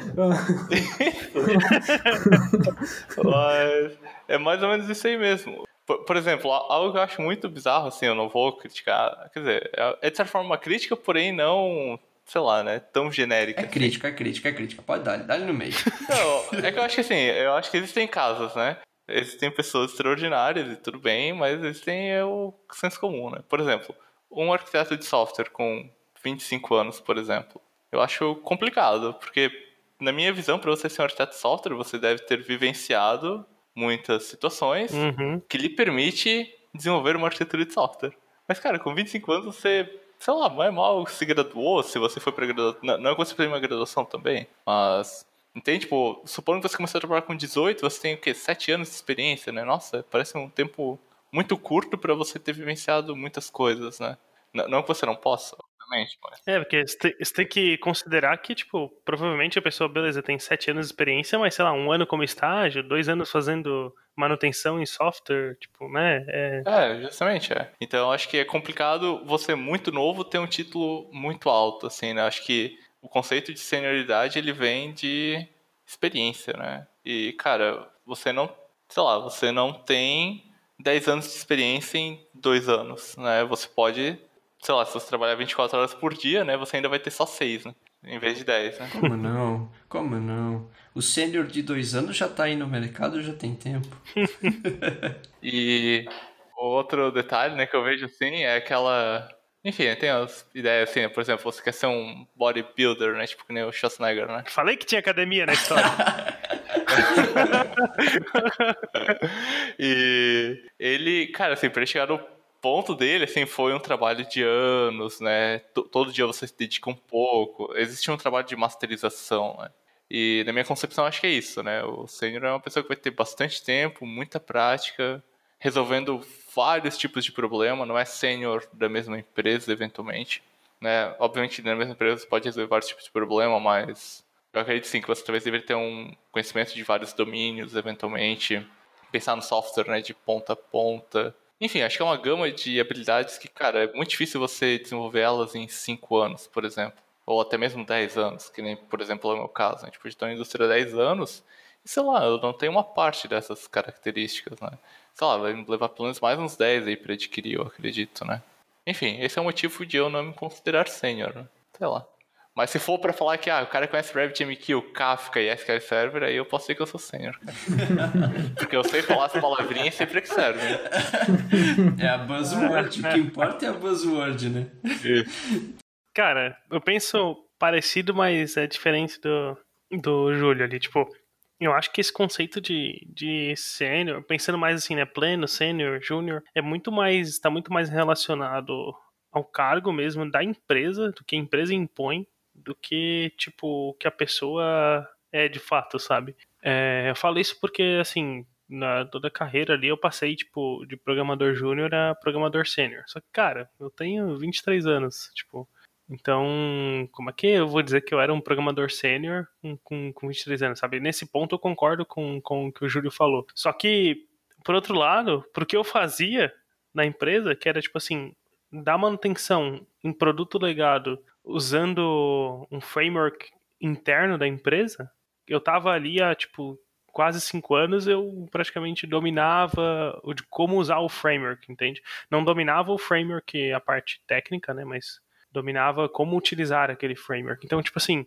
Mas é mais ou menos isso aí mesmo. Por, por, exemplo, algo que eu acho muito bizarro, assim, eu não vou criticar. Quer dizer, é, é de certa forma uma crítica, porém não, sei lá, né? Tão genérica. É crítica, é crítica, é crítica. Pode dar, dá no meio. *laughs* Não, é que eu acho que assim, eu acho que existem casos, né? Existem pessoas extraordinárias e tudo bem, mas existem é o senso comum, né? Por exemplo, um arquiteto de software com 25 anos, por exemplo, eu acho complicado, porque na minha visão, para você ser um arquiteto de software, você deve ter vivenciado muitas situações uhum. que lhe permite desenvolver uma arquitetura de software. Mas, cara, com 25 anos você, sei lá, não é mal se graduou, se você foi pra graduação. Não, é que você fez uma graduação também, mas. Entende? Tipo, supondo que você começou a trabalhar com 18, você tem o quê? 7 anos de experiência, né? Nossa, parece um tempo muito curto para você ter vivenciado muitas coisas, né? Não que você não possa, Mas... É, porque você tem, que considerar que, tipo, provavelmente a pessoa, beleza, tem sete anos de experiência, mas sei lá, um ano como estágio, dois anos fazendo manutenção em software, tipo, né? É, é justamente, é. Então, acho que é complicado você muito novo ter um título muito alto, assim, né? Acho que o conceito de senioridade ele vem de experiência, né? E, cara, você não, sei lá, você não tem 10 anos de experiência em 2 anos, né? Você pode, sei lá, se você trabalhar 24 horas por dia, né? Você ainda vai ter só 6, né? Em vez de 10, né? Como não? Como não? O sênior de 2 anos já tá aí no mercado, já tem tempo. *laughs* e outro detalhe, né, que eu vejo assim, é aquela enfim, tem as ideias assim, por exemplo, você quer ser um bodybuilder, né? Tipo que nem o Schwarzenegger, né? Falei que tinha academia na história. *laughs* e ele, cara, assim, pra ele chegar no ponto dele, assim, foi um trabalho de anos, né? Todo dia você se dedica um pouco. Existe um trabalho de masterização, né? E na minha concepção, acho que é isso, né? O sênior é uma pessoa que vai ter bastante tempo, muita prática, resolvendo vários tipos de problema, não é sênior da mesma empresa, eventualmente. Né? Obviamente, na mesma empresa você pode resolver vários tipos de problema, mas eu acredito sim que você talvez deveria ter um conhecimento de vários domínios, eventualmente. Pensar no software né, de ponta a ponta. Enfim, acho que é uma gama de habilidades que, cara, é muito difícil você desenvolver elas em 5 anos, por exemplo. Ou até mesmo 10 anos, que nem, por exemplo, é o meu caso. A gente pode estar na indústria há 10 anos e, sei lá, eu não tenho uma parte dessas características, né? sei lá, vai levar pelo menos mais uns 10 aí pra adquirir, eu acredito, né? Enfim, esse é o motivo de eu não me considerar sênior, né? Sei lá. Mas se for pra falar que ah, o cara conhece RabbitMQ, Kafka e SQL Server, aí eu posso dizer que eu sou sênior, *laughs* Porque eu sei falar as palavrinhas sempre que serve. Né? É a buzzword, o que importa é a buzzword, né? Cara, eu penso parecido, mas é diferente do, do Júlio ali. Tipo, eu acho que esse conceito de, de sênior, pensando mais assim, né, pleno, sênior, júnior, é muito mais, está muito mais relacionado ao cargo mesmo da empresa, do que a empresa impõe, do que, tipo, que a pessoa é de fato, sabe? É, eu falo isso porque, assim, na toda a carreira ali eu passei, tipo, de programador júnior a programador sênior. Só que, cara, eu tenho 23 anos, tipo, então, como é que eu vou dizer que eu era um programador sênior com, com, com 23 anos, sabe? Nesse ponto eu concordo com, com o que o Júlio falou. Só que, por outro lado, porque eu fazia na empresa, que era tipo assim, dar manutenção em produto legado usando um framework interno da empresa, eu tava ali há, tipo, quase cinco anos, eu praticamente dominava o de como usar o framework, entende? Não dominava o framework, a parte técnica, né, mas dominava como utilizar aquele framework. Então, tipo assim,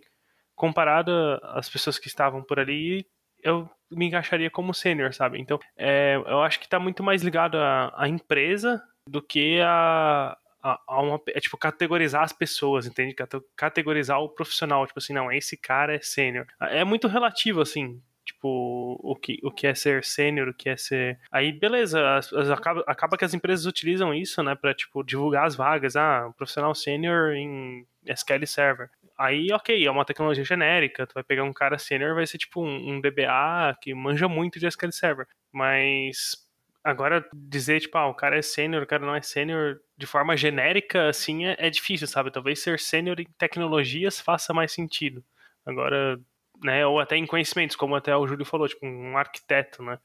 comparado às pessoas que estavam por ali, eu me encaixaria como sênior, sabe? Então, é, eu acho que está muito mais ligado à, à empresa do que a, a, uma, é, tipo, categorizar as pessoas, entende? Categorizar o profissional, tipo assim, não, esse cara é sênior. É muito relativo, assim, tipo, o que, o que é ser sênior, o que é ser. Aí, beleza, as, as, acaba, acaba que as empresas utilizam isso, né, pra, tipo, divulgar as vagas. Ah, um profissional sênior em SQL Server. Aí, ok, é uma tecnologia genérica, tu vai pegar um cara sênior, vai ser tipo um, um DBA que manja muito de SQL Server. Mas agora dizer, tipo, ah, o cara é sênior, o cara não é sênior, de forma genérica, assim, é, é difícil, sabe? Talvez ser sênior em tecnologias faça mais sentido. Agora, né? Ou até em conhecimentos, como até o Júlio falou, tipo um arquiteto, né?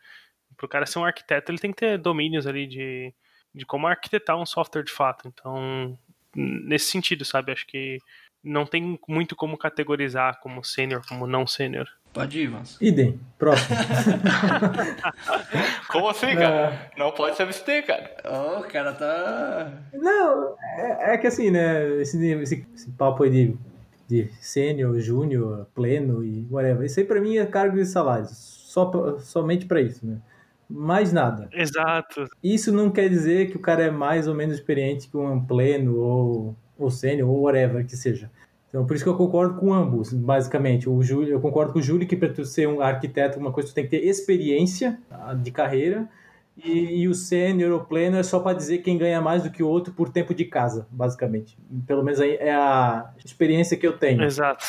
Para o cara ser um arquiteto, ele tem que ter domínios ali de, de como arquitetar um software de fato. Então, nesse sentido, sabe? Acho que não tem muito como categorizar como sênior, como não sênior. Pode ir, Vans. Idem. Próximo. *laughs* como assim, cara? Não, não pode se abster, cara. Oh, o cara tá... Não, é, é que assim, né? Esse, esse, esse papo aí de de sênior, júnior, pleno e whatever. Isso aí para mim é cargo de salário, só, somente para isso, né? Mais nada. Exato. Isso não quer dizer que o cara é mais ou menos experiente que um pleno ou, ou sênior ou whatever que seja. Então, por isso que eu concordo com ambos, basicamente. O Júlio, eu concordo com o Júlio que para tu ser um arquiteto, uma coisa tu tem que ter experiência de carreira e, e o sênior ou pleno é só para dizer quem ganha mais do que o outro por tempo de casa, basicamente. Pelo menos aí é a experiência que eu tenho. Exato.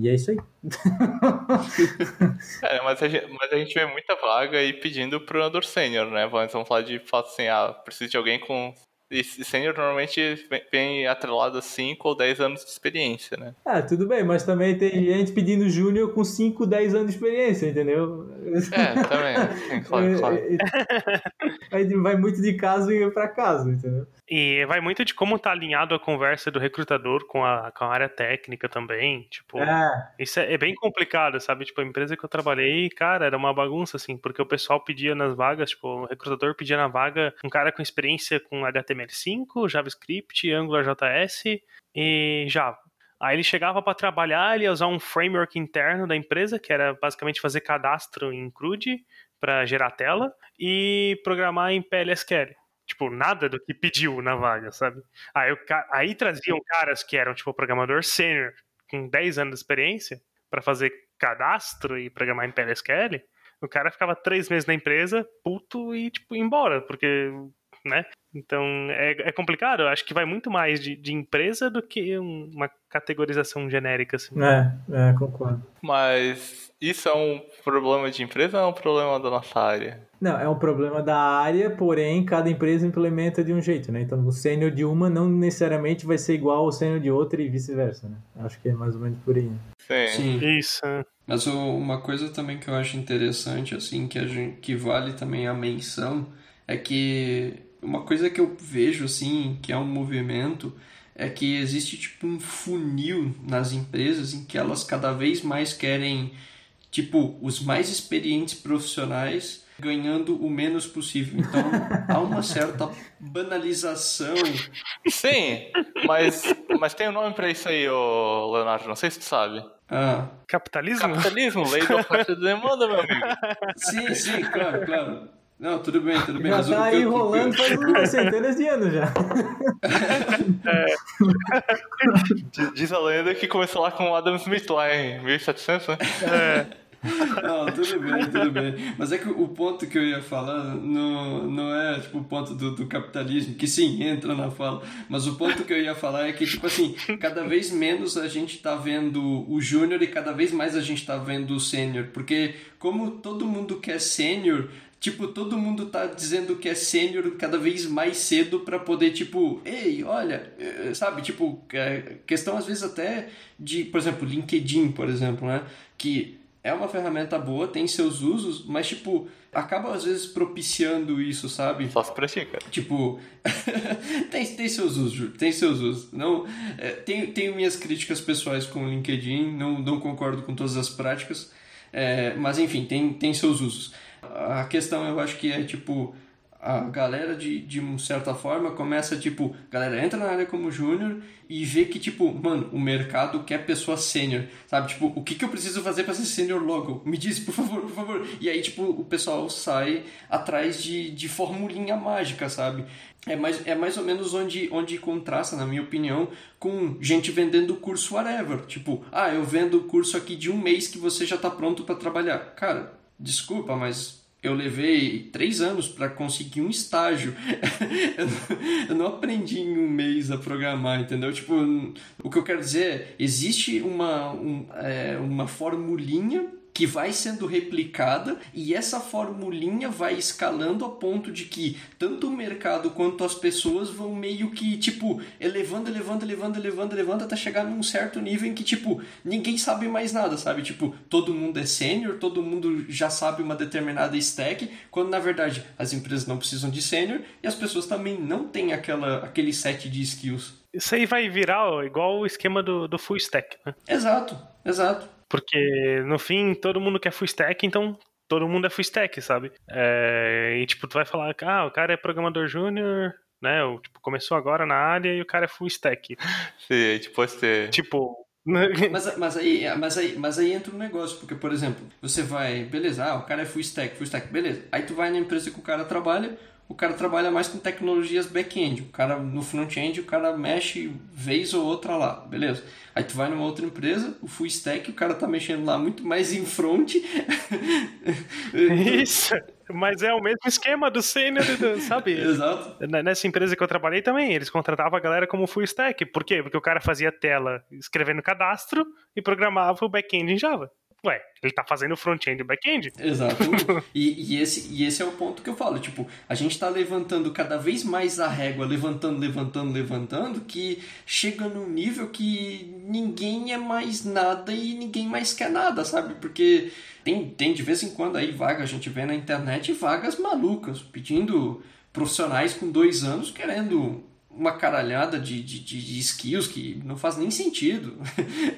e é isso aí. *laughs* é, mas, a gente, mas a gente vê muita vaga aí pedindo pro andor sênior, né? Vamos falar de fato assim, ah, preciso de alguém com e sênior normalmente vem atrelado a 5 ou 10 anos de experiência, né? Ah, tudo bem, mas também tem gente pedindo júnior com 5, 10 anos de experiência, entendeu? É, também. Sim, *laughs* claro, claro. Aí vai muito de caso para caso, entendeu? E vai muito de como tá alinhado a conversa do recrutador com a, com a área técnica também. Tipo, É, isso é, é bem complicado, sabe? Tipo, a empresa que eu trabalhei, cara, era uma bagunça, assim, porque o pessoal pedia nas vagas, tipo, o recrutador pedia na vaga um cara com experiência com HTML5, JavaScript, AngularJS e Java. Aí ele chegava para trabalhar, ele ia usar um framework interno da empresa, que era basicamente fazer cadastro em CRUD para gerar tela e programar em PLSQL. Tipo, nada do que pediu na vaga, sabe? Aí, aí traziam caras que eram, tipo, programador sênior, com 10 anos de experiência, para fazer cadastro e programar em PLSQL. O cara ficava três meses na empresa, puto, e, tipo, embora, porque, né? Então, é, é complicado. Eu acho que vai muito mais de, de empresa do que um- uma categorização genérica, assim. é, é, concordo. Mas isso é um problema de empresa ou é um problema da nossa área? Não, é um problema da área, porém cada empresa implementa de um jeito, né? Então o sênior de uma não necessariamente vai ser igual ao sênior de outra e vice-versa, né? Acho que é mais ou menos por aí. né? Sim. Sim. Isso. é. Mas o- uma coisa também que eu acho interessante, assim, que, a gente, que vale também a menção, é que uma coisa que eu vejo, assim, que é um movimento, é que existe, tipo, um funil nas empresas em que elas cada vez mais querem, tipo, os mais experientes profissionais ganhando o menos possível. Então, há uma certa banalização. Sim, mas, mas tem um nome pra isso aí, ô Leonardo, não sei se tu sabe. Ah, Capitalismo? Capitalismo, lei da oferta e da demanda, meu amigo. sim, sim, claro, claro. Não, tudo bem, tudo bem. Já mas tá aí eu- rolando faz *laughs* umas centenas de anos já. Diz- Diz a lenda que começou lá com o Adam Smith lá em 1700, né? Não, tudo bem, tudo bem. Mas é que o ponto que eu ia falar não, não é tipo o ponto do, do capitalismo, que sim, entra na fala. Mas o ponto que eu ia falar é que, tipo assim, cada vez menos a gente tá vendo o júnior e cada vez mais a gente tá vendo o sênior. Porque como todo mundo quer sênior, Tipo, todo mundo tá dizendo que é sênior cada vez mais cedo pra poder, tipo, ei, olha, eh, sabe? Tipo, é, questão às vezes até de, por exemplo, LinkedIn, por exemplo, né? Que é uma ferramenta boa, tem seus usos, mas, tipo, acaba às vezes propiciando isso, sabe? Só se pratica. Tipo, *laughs* tem, tem seus usos, Júlio, tem seus usos. Não, é, tenho, tenho minhas críticas pessoais com o LinkedIn, não, não concordo com todas as práticas, é, mas enfim, tem, tem seus usos. A questão eu acho que é tipo, a galera de, de certa forma começa tipo, galera entra na área como júnior e vê que tipo, mano, o mercado quer pessoa sênior, sabe? Tipo, o que, que eu preciso fazer para ser sênior logo? Me diz, por favor, por favor. E aí tipo, o pessoal sai atrás de, de formulinha mágica, sabe? É mais, é mais ou menos onde, onde contrasta, na minha opinião, com gente vendendo curso whatever. Tipo, ah, eu vendo curso aqui de um mês que você já tá pronto para trabalhar. Cara, desculpa, mas eu levei três anos para conseguir um estágio. *laughs* eu, não, aprendi em um mês a programar, entendeu? Tipo, o que eu quero dizer é, existe uma, um, é, uma formulinha que vai sendo replicada e essa formulinha vai escalando a ponto de que tanto o mercado quanto as pessoas vão meio que, tipo, elevando, elevando, elevando, elevando, elevando até chegar num certo nível em que, tipo, ninguém sabe mais nada, sabe? Tipo, todo mundo é sênior, todo mundo já sabe uma determinada stack, quando na verdade as empresas não precisam de sênior e as pessoas também não têm aquela, aquele set de skills. Isso aí vai virar ó, igual o esquema do, do full stack, né? Exato, exato. Porque no fim todo mundo quer full stack, então todo mundo é full stack, sabe? É, e tipo, tu vai falar, ah, o cara é programador júnior, né? Ou, tipo, começou agora na área e o cara é full stack. Sim, tipo, você... Tipo. *laughs* Mas, mas, aí, mas, aí, mas aí entra um negócio, porque, por exemplo, você vai, beleza, ah, o cara é full stack, full stack, beleza. Aí tu vai na empresa que o cara trabalha, o cara trabalha mais com tecnologias back-end. O cara no front-end, o cara mexe vez ou outra lá, beleza. Aí tu vai numa outra empresa, o full stack, o cara tá mexendo lá muito mais em front. *laughs* Isso. Mas é o mesmo esquema do sênior, sabe? *laughs* Exato. Nessa empresa que eu trabalhei também, eles contratavam a galera como full stack. Por quê? Porque o cara fazia tela escrevendo cadastro e programava o back-end em Java. Ué, ele tá fazendo front-end e back-end. Exato. *laughs* e, e, esse, e esse é o ponto que eu falo. Tipo, a gente tá levantando cada vez mais a régua, levantando, levantando, levantando, que chega num nível que ninguém é mais nada e ninguém mais quer nada, sabe? Porque tem, tem de vez em quando aí vaga, a gente vê na internet vagas malucas, pedindo profissionais com dois anos querendo uma caralhada de, de, de, skills que não faz nem sentido.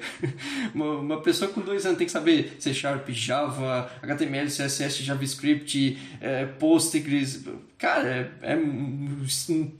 *laughs* uma, uma, pessoa com dois anos tem que saber C Sharp, Java, HTML, CSS, JavaScript, é, Postgres. Cara, é, é um,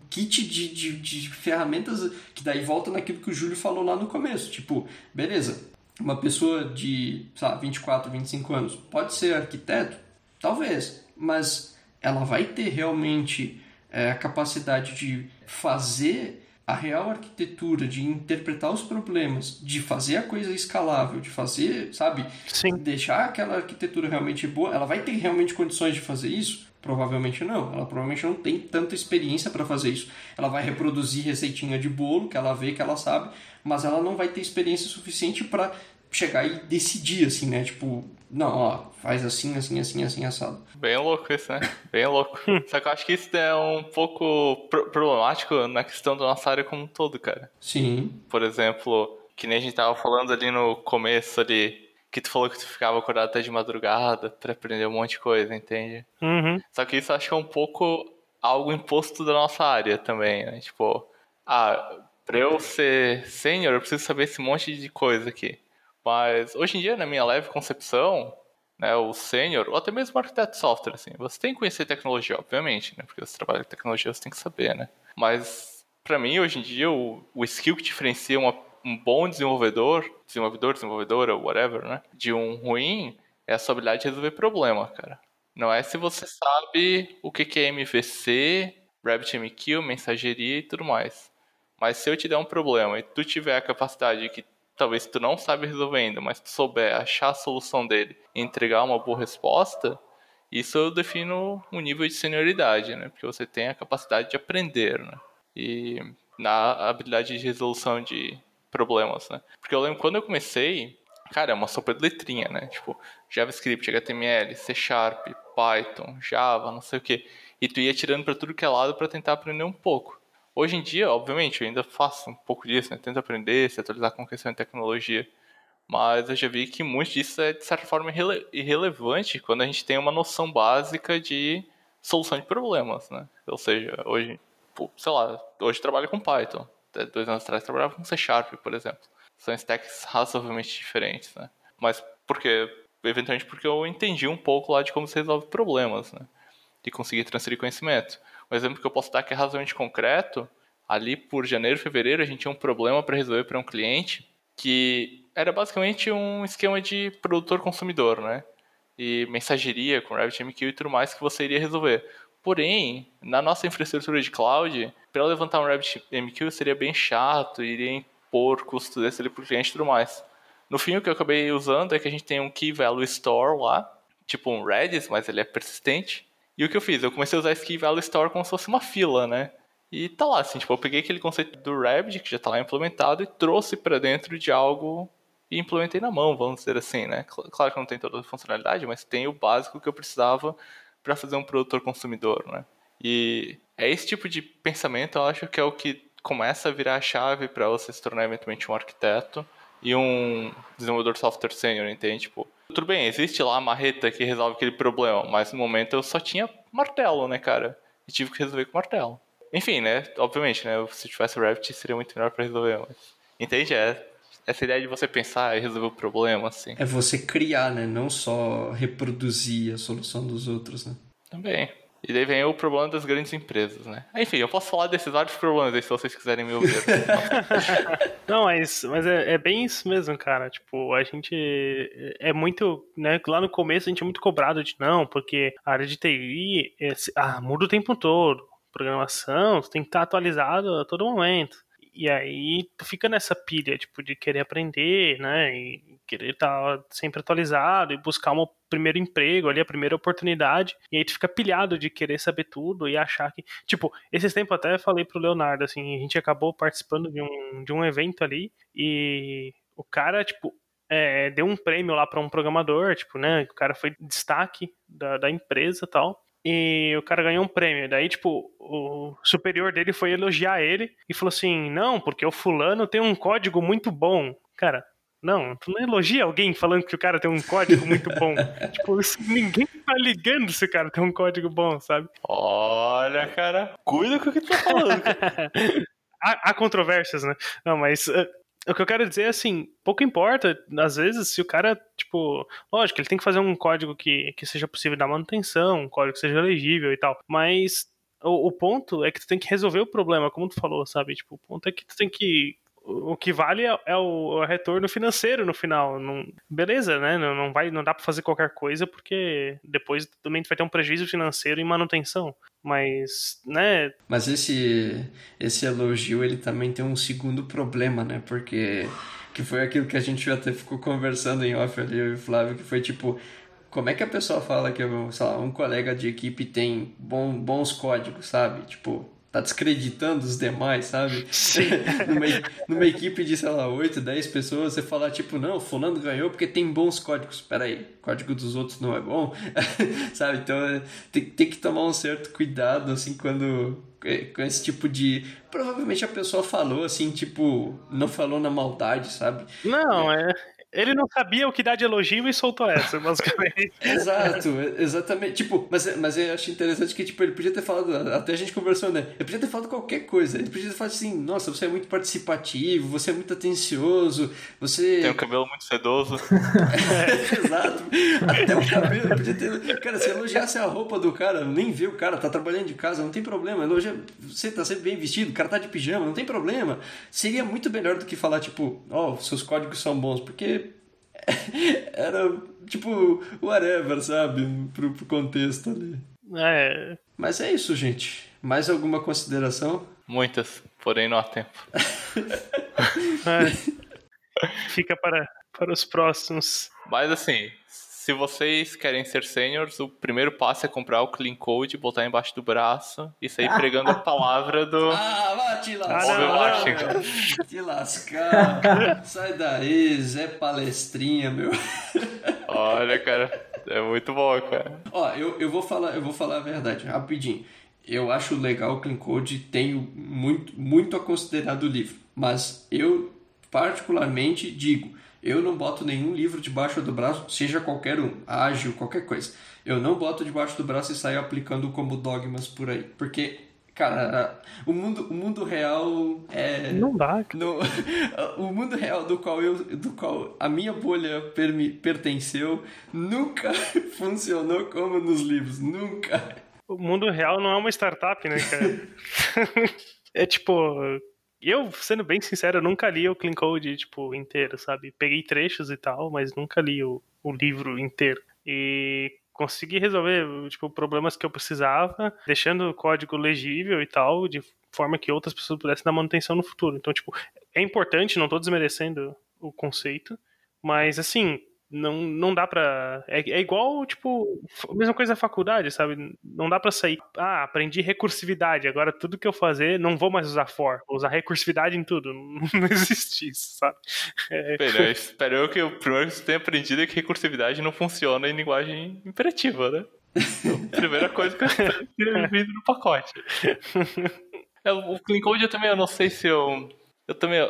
kit de, de, de ferramentas que daí volta naquilo que o Júlio falou lá no começo. Tipo, beleza, uma pessoa de sabe, 24, 25 anos pode ser arquiteto? Talvez, mas ela vai ter realmente é, a capacidade de fazer a real arquitetura, de interpretar os problemas, de fazer a coisa escalável, de fazer, sabe? Sim. Deixar aquela arquitetura realmente boa, ela vai ter realmente condições de fazer isso? Provavelmente não. Ela provavelmente não tem tanta experiência para fazer isso. Ela vai reproduzir receitinha de bolo que ela vê, que ela sabe, mas ela não vai ter experiência suficiente para chegar e decidir, assim, né? Tipo, não, ó, faz assim, assim, assim, assim, assado. Bem louco isso, né? Bem louco. *laughs* Só que eu acho que isso é um pouco problemático na questão da nossa área como um todo, cara. Sim. Por exemplo, que nem a gente tava falando ali no começo ali, que tu falou que tu ficava acordado até de madrugada para aprender um monte de coisa, entende? Uhum. Só que isso eu acho que é um pouco algo imposto da nossa área também, né? Tipo, ah, pra eu ser sênior, eu preciso saber esse monte de coisa aqui. Mas hoje em dia, na minha leve concepção, né, o sênior, ou até mesmo o arquiteto de software, assim, você tem que conhecer tecnologia, obviamente, né? Porque você trabalha com tecnologia, você tem que saber, né? Mas, para mim, hoje em dia, o, o skill que diferencia uma, um bom desenvolvedor, desenvolvedor, desenvolvedora, whatever, né? De um ruim, é a sua habilidade de resolver problema, cara. Não é se você sabe o que é MVC, RabbitMQ, mensageria e tudo mais. Mas se eu te der um problema e tu tiver a capacidade que talvez tu não sabe resolver ainda, mas tu souber achar a solução dele e entregar uma boa resposta, isso eu defino um nível de senioridade, né? Porque você tem a capacidade de aprender, né? E na habilidade de resolução de problemas, né? Porque eu lembro quando eu comecei, cara, é uma sopa de letrinha, né? Tipo, JavaScript, HTML, C Sharp, Python, Java, não sei o que. E tu ia tirando para tudo que é lado para tentar aprender um pouco. Hoje em dia, obviamente, eu ainda faço um pouco disso, né? Tento aprender, se atualizar com questão de tecnologia. Mas eu já vi que muito disso é, de certa forma, irrele irrelevante quando a gente tem uma noção básica de solução de problemas, né? Ou seja, hoje, sei lá, hoje trabalho com Python. Dois anos atrás trabalhava com C Sharp, por exemplo. São stacks razoavelmente diferentes, né? Mas por quê? Eventualmente porque eu entendi um pouco lá de como se resolve problemas, né? De conseguir transferir conhecimento. Um exemplo que eu posso dar que é razoavelmente concreto, ali por janeiro, fevereiro, a gente tinha um problema para resolver para um cliente que era basicamente um esquema de produtor-consumidor, né? E mensageria com RabbitMQ e tudo mais que você iria resolver. Porém, na nossa infraestrutura de cloud, para levantar um RabbitMQ seria bem chato, iria impor custos desse para o cliente e tudo mais. No fim, o que eu acabei usando é que a gente tem um Key Value Store lá, tipo um Redis, mas ele é persistente. E o que eu fiz? Eu comecei a usar esse Key Store como se fosse uma fila, né? E tá lá, assim, tipo, eu peguei aquele conceito do Rabbit, que já tá lá implementado, e trouxe para dentro de algo e implementei na mão, vamos dizer assim, né? Claro que não tem toda a funcionalidade, mas tem o básico que eu precisava para fazer um produtor consumidor, né? E é esse tipo de pensamento, eu acho que é o que começa a virar a chave para você se tornar eventualmente um arquiteto e um desenvolvedor de software sênior, entende? Tipo, tudo bem, existe lá a marreta que resolve aquele problema, mas no momento eu só tinha martelo, né, cara? E tive que resolver com martelo. Enfim, né? Obviamente, né? Se tivesse Revit seria muito melhor para resolver, mas. Entende? É essa ideia de você pensar e resolver o problema, assim. É você criar, né? Não só reproduzir a solução dos outros, né? Também. E daí vem o problema das grandes empresas, né? Enfim, eu posso falar desses vários problemas aí se vocês quiserem me ouvir. *laughs* Não, mas, mas é, é, bem isso mesmo, cara. Tipo, a gente é muito, né? Lá no começo a gente é muito cobrado de não, porque a área de TI é, ah, muda o tempo todo. Programação, tem que estar atualizado a todo momento. E aí tu fica nessa pilha, tipo, de querer aprender, né? E querer estar tá sempre atualizado e buscar um primeiro emprego ali, a primeira oportunidade. E aí tu fica pilhado de querer saber tudo e achar que. Tipo, esses tempos até falei pro Leonardo, assim, a gente acabou participando de um, de um evento ali e o cara, tipo, é, deu um prêmio lá para um programador, tipo, né? O cara foi destaque da, da empresa tal. E o cara ganhou um prêmio. Daí, tipo, o superior dele foi elogiar ele e falou assim: Não, porque o fulano tem um código muito bom. Cara, não, tu não elogia alguém falando que o cara tem um código muito bom. *laughs* tipo, ninguém tá ligando se o cara tem um código bom, sabe? Olha, cara, cuida com o que tu tá falando. *laughs* há, há, controvérsias, né? Não, mas uh, o que eu quero dizer é assim, pouco importa, às vezes, se o cara, tipo, lógico, ele tem que fazer um código que, que seja possível dar manutenção, um código que seja legível e tal, mas o, o ponto é que tu tem que resolver o problema, como tu falou, sabe? Tipo, o ponto é que tu tem que o que vale é, é o, retorno financeiro no final. Não, beleza, né? Não, não, vai, não dá para fazer qualquer coisa porque depois também vai ter um prejuízo financeiro em manutenção. Mas, né? Mas esse esse elogio ele também tem um segundo problema, né? Porque que foi aquilo que a gente até ficou conversando em off ali, eu e o Flávio, que foi tipo como é que a pessoa fala que lá, um colega de equipe tem bom, bons códigos, sabe? Tipo, tá descreditando os demais, sabe? Sim. *laughs* numa, numa equipe de, sei lá, 8, 10 pessoas, você falar, tipo, não, fulano ganhou porque tem bons códigos. Pera aí, o código dos outros não é bom? *laughs* sabe? Então, é, tem, tem que tomar um certo cuidado, assim, quando é, com esse tipo de. Provavelmente a pessoa falou assim, tipo, não falou na maldade, sabe? Não, é. Ele não sabia o que dar de elogio e soltou essa, basicamente. *laughs* Exato, exatamente. Tipo, mas, mas eu acho interessante que tipo, ele podia ter falado, até a gente conversou, né? Ele podia ter falado qualquer coisa. Ele podia ter falado assim, nossa, você é muito participativo, você é muito atencioso, você. Tem um cabelo muito sedoso. *laughs* é, exato. Até o cabelo. Podia ter. Cara, se elogiasse a roupa do cara, nem vê o cara, tá trabalhando de casa, não tem problema. Elogia. Você tá sempre bem vestido, o cara tá de pijama, não tem problema. Seria muito melhor do que falar, tipo, ó, oh, seus códigos são bons, porque *laughs* era tipo whatever, sabe? Pro, pro contexto ali. É. Mas é isso, gente. Mais alguma consideração? Muitas, porém não há tempo. *laughs* é. Fica para, para os próximos. Mas assim, se vocês querem ser seniors, o primeiro passo é comprar o Clean Code, botar embaixo do braço e sair pregando a *laughs* palavra do. Ah, vai te lascar! te lascar! Sai daí, Zé Palestrinha, meu. Olha, cara, é muito bom, cara. Ó, eu, eu, vou falar, eu vou falar a verdade, rapidinho. Eu acho legal o Clean Code, tenho muito, muito a considerar do livro, mas eu particularmente digo eu não boto nenhum livro debaixo do braço, seja qualquer um, ágil, qualquer coisa. Eu não boto debaixo do braço e saio aplicando como dogmas por aí. Porque, cara, o mundo, o mundo real é. Não dá. No, *laughs* o mundo real do qual, eu, do qual a minha bolha per, pertenceu nunca *laughs* funcionou como nos livros. Nunca. O mundo real não é uma startup, né, cara? *laughs* é tipo, eu, sendo bem sincero, eu nunca li o Clean Code, tipo, inteiro, sabe? Peguei trechos e tal, mas nunca li o, o livro inteiro. E consegui resolver, tipo, problemas que eu precisava, deixando o código legível e tal, de forma que outras pessoas pudessem dar manutenção no futuro. Então, tipo, é importante, não tô desmerecendo o conceito, mas, assim, não, não dá pra. É, é igual, tipo, a mesma coisa na faculdade, sabe? Não dá pra sair. Ah, aprendi recursividade, agora tudo que eu fazer, não vou mais usar for, vou usar recursividade em tudo. *laughs* Não, existe isso, sabe? É... Espero eu que o primeiro que você tenha aprendido é que recursividade não funciona em linguagem imperativa, né? Então, *laughs* primeira coisa que eu tenho vindo no pacote. É, o Clean Code eu também, eu não sei se eu. Eu também.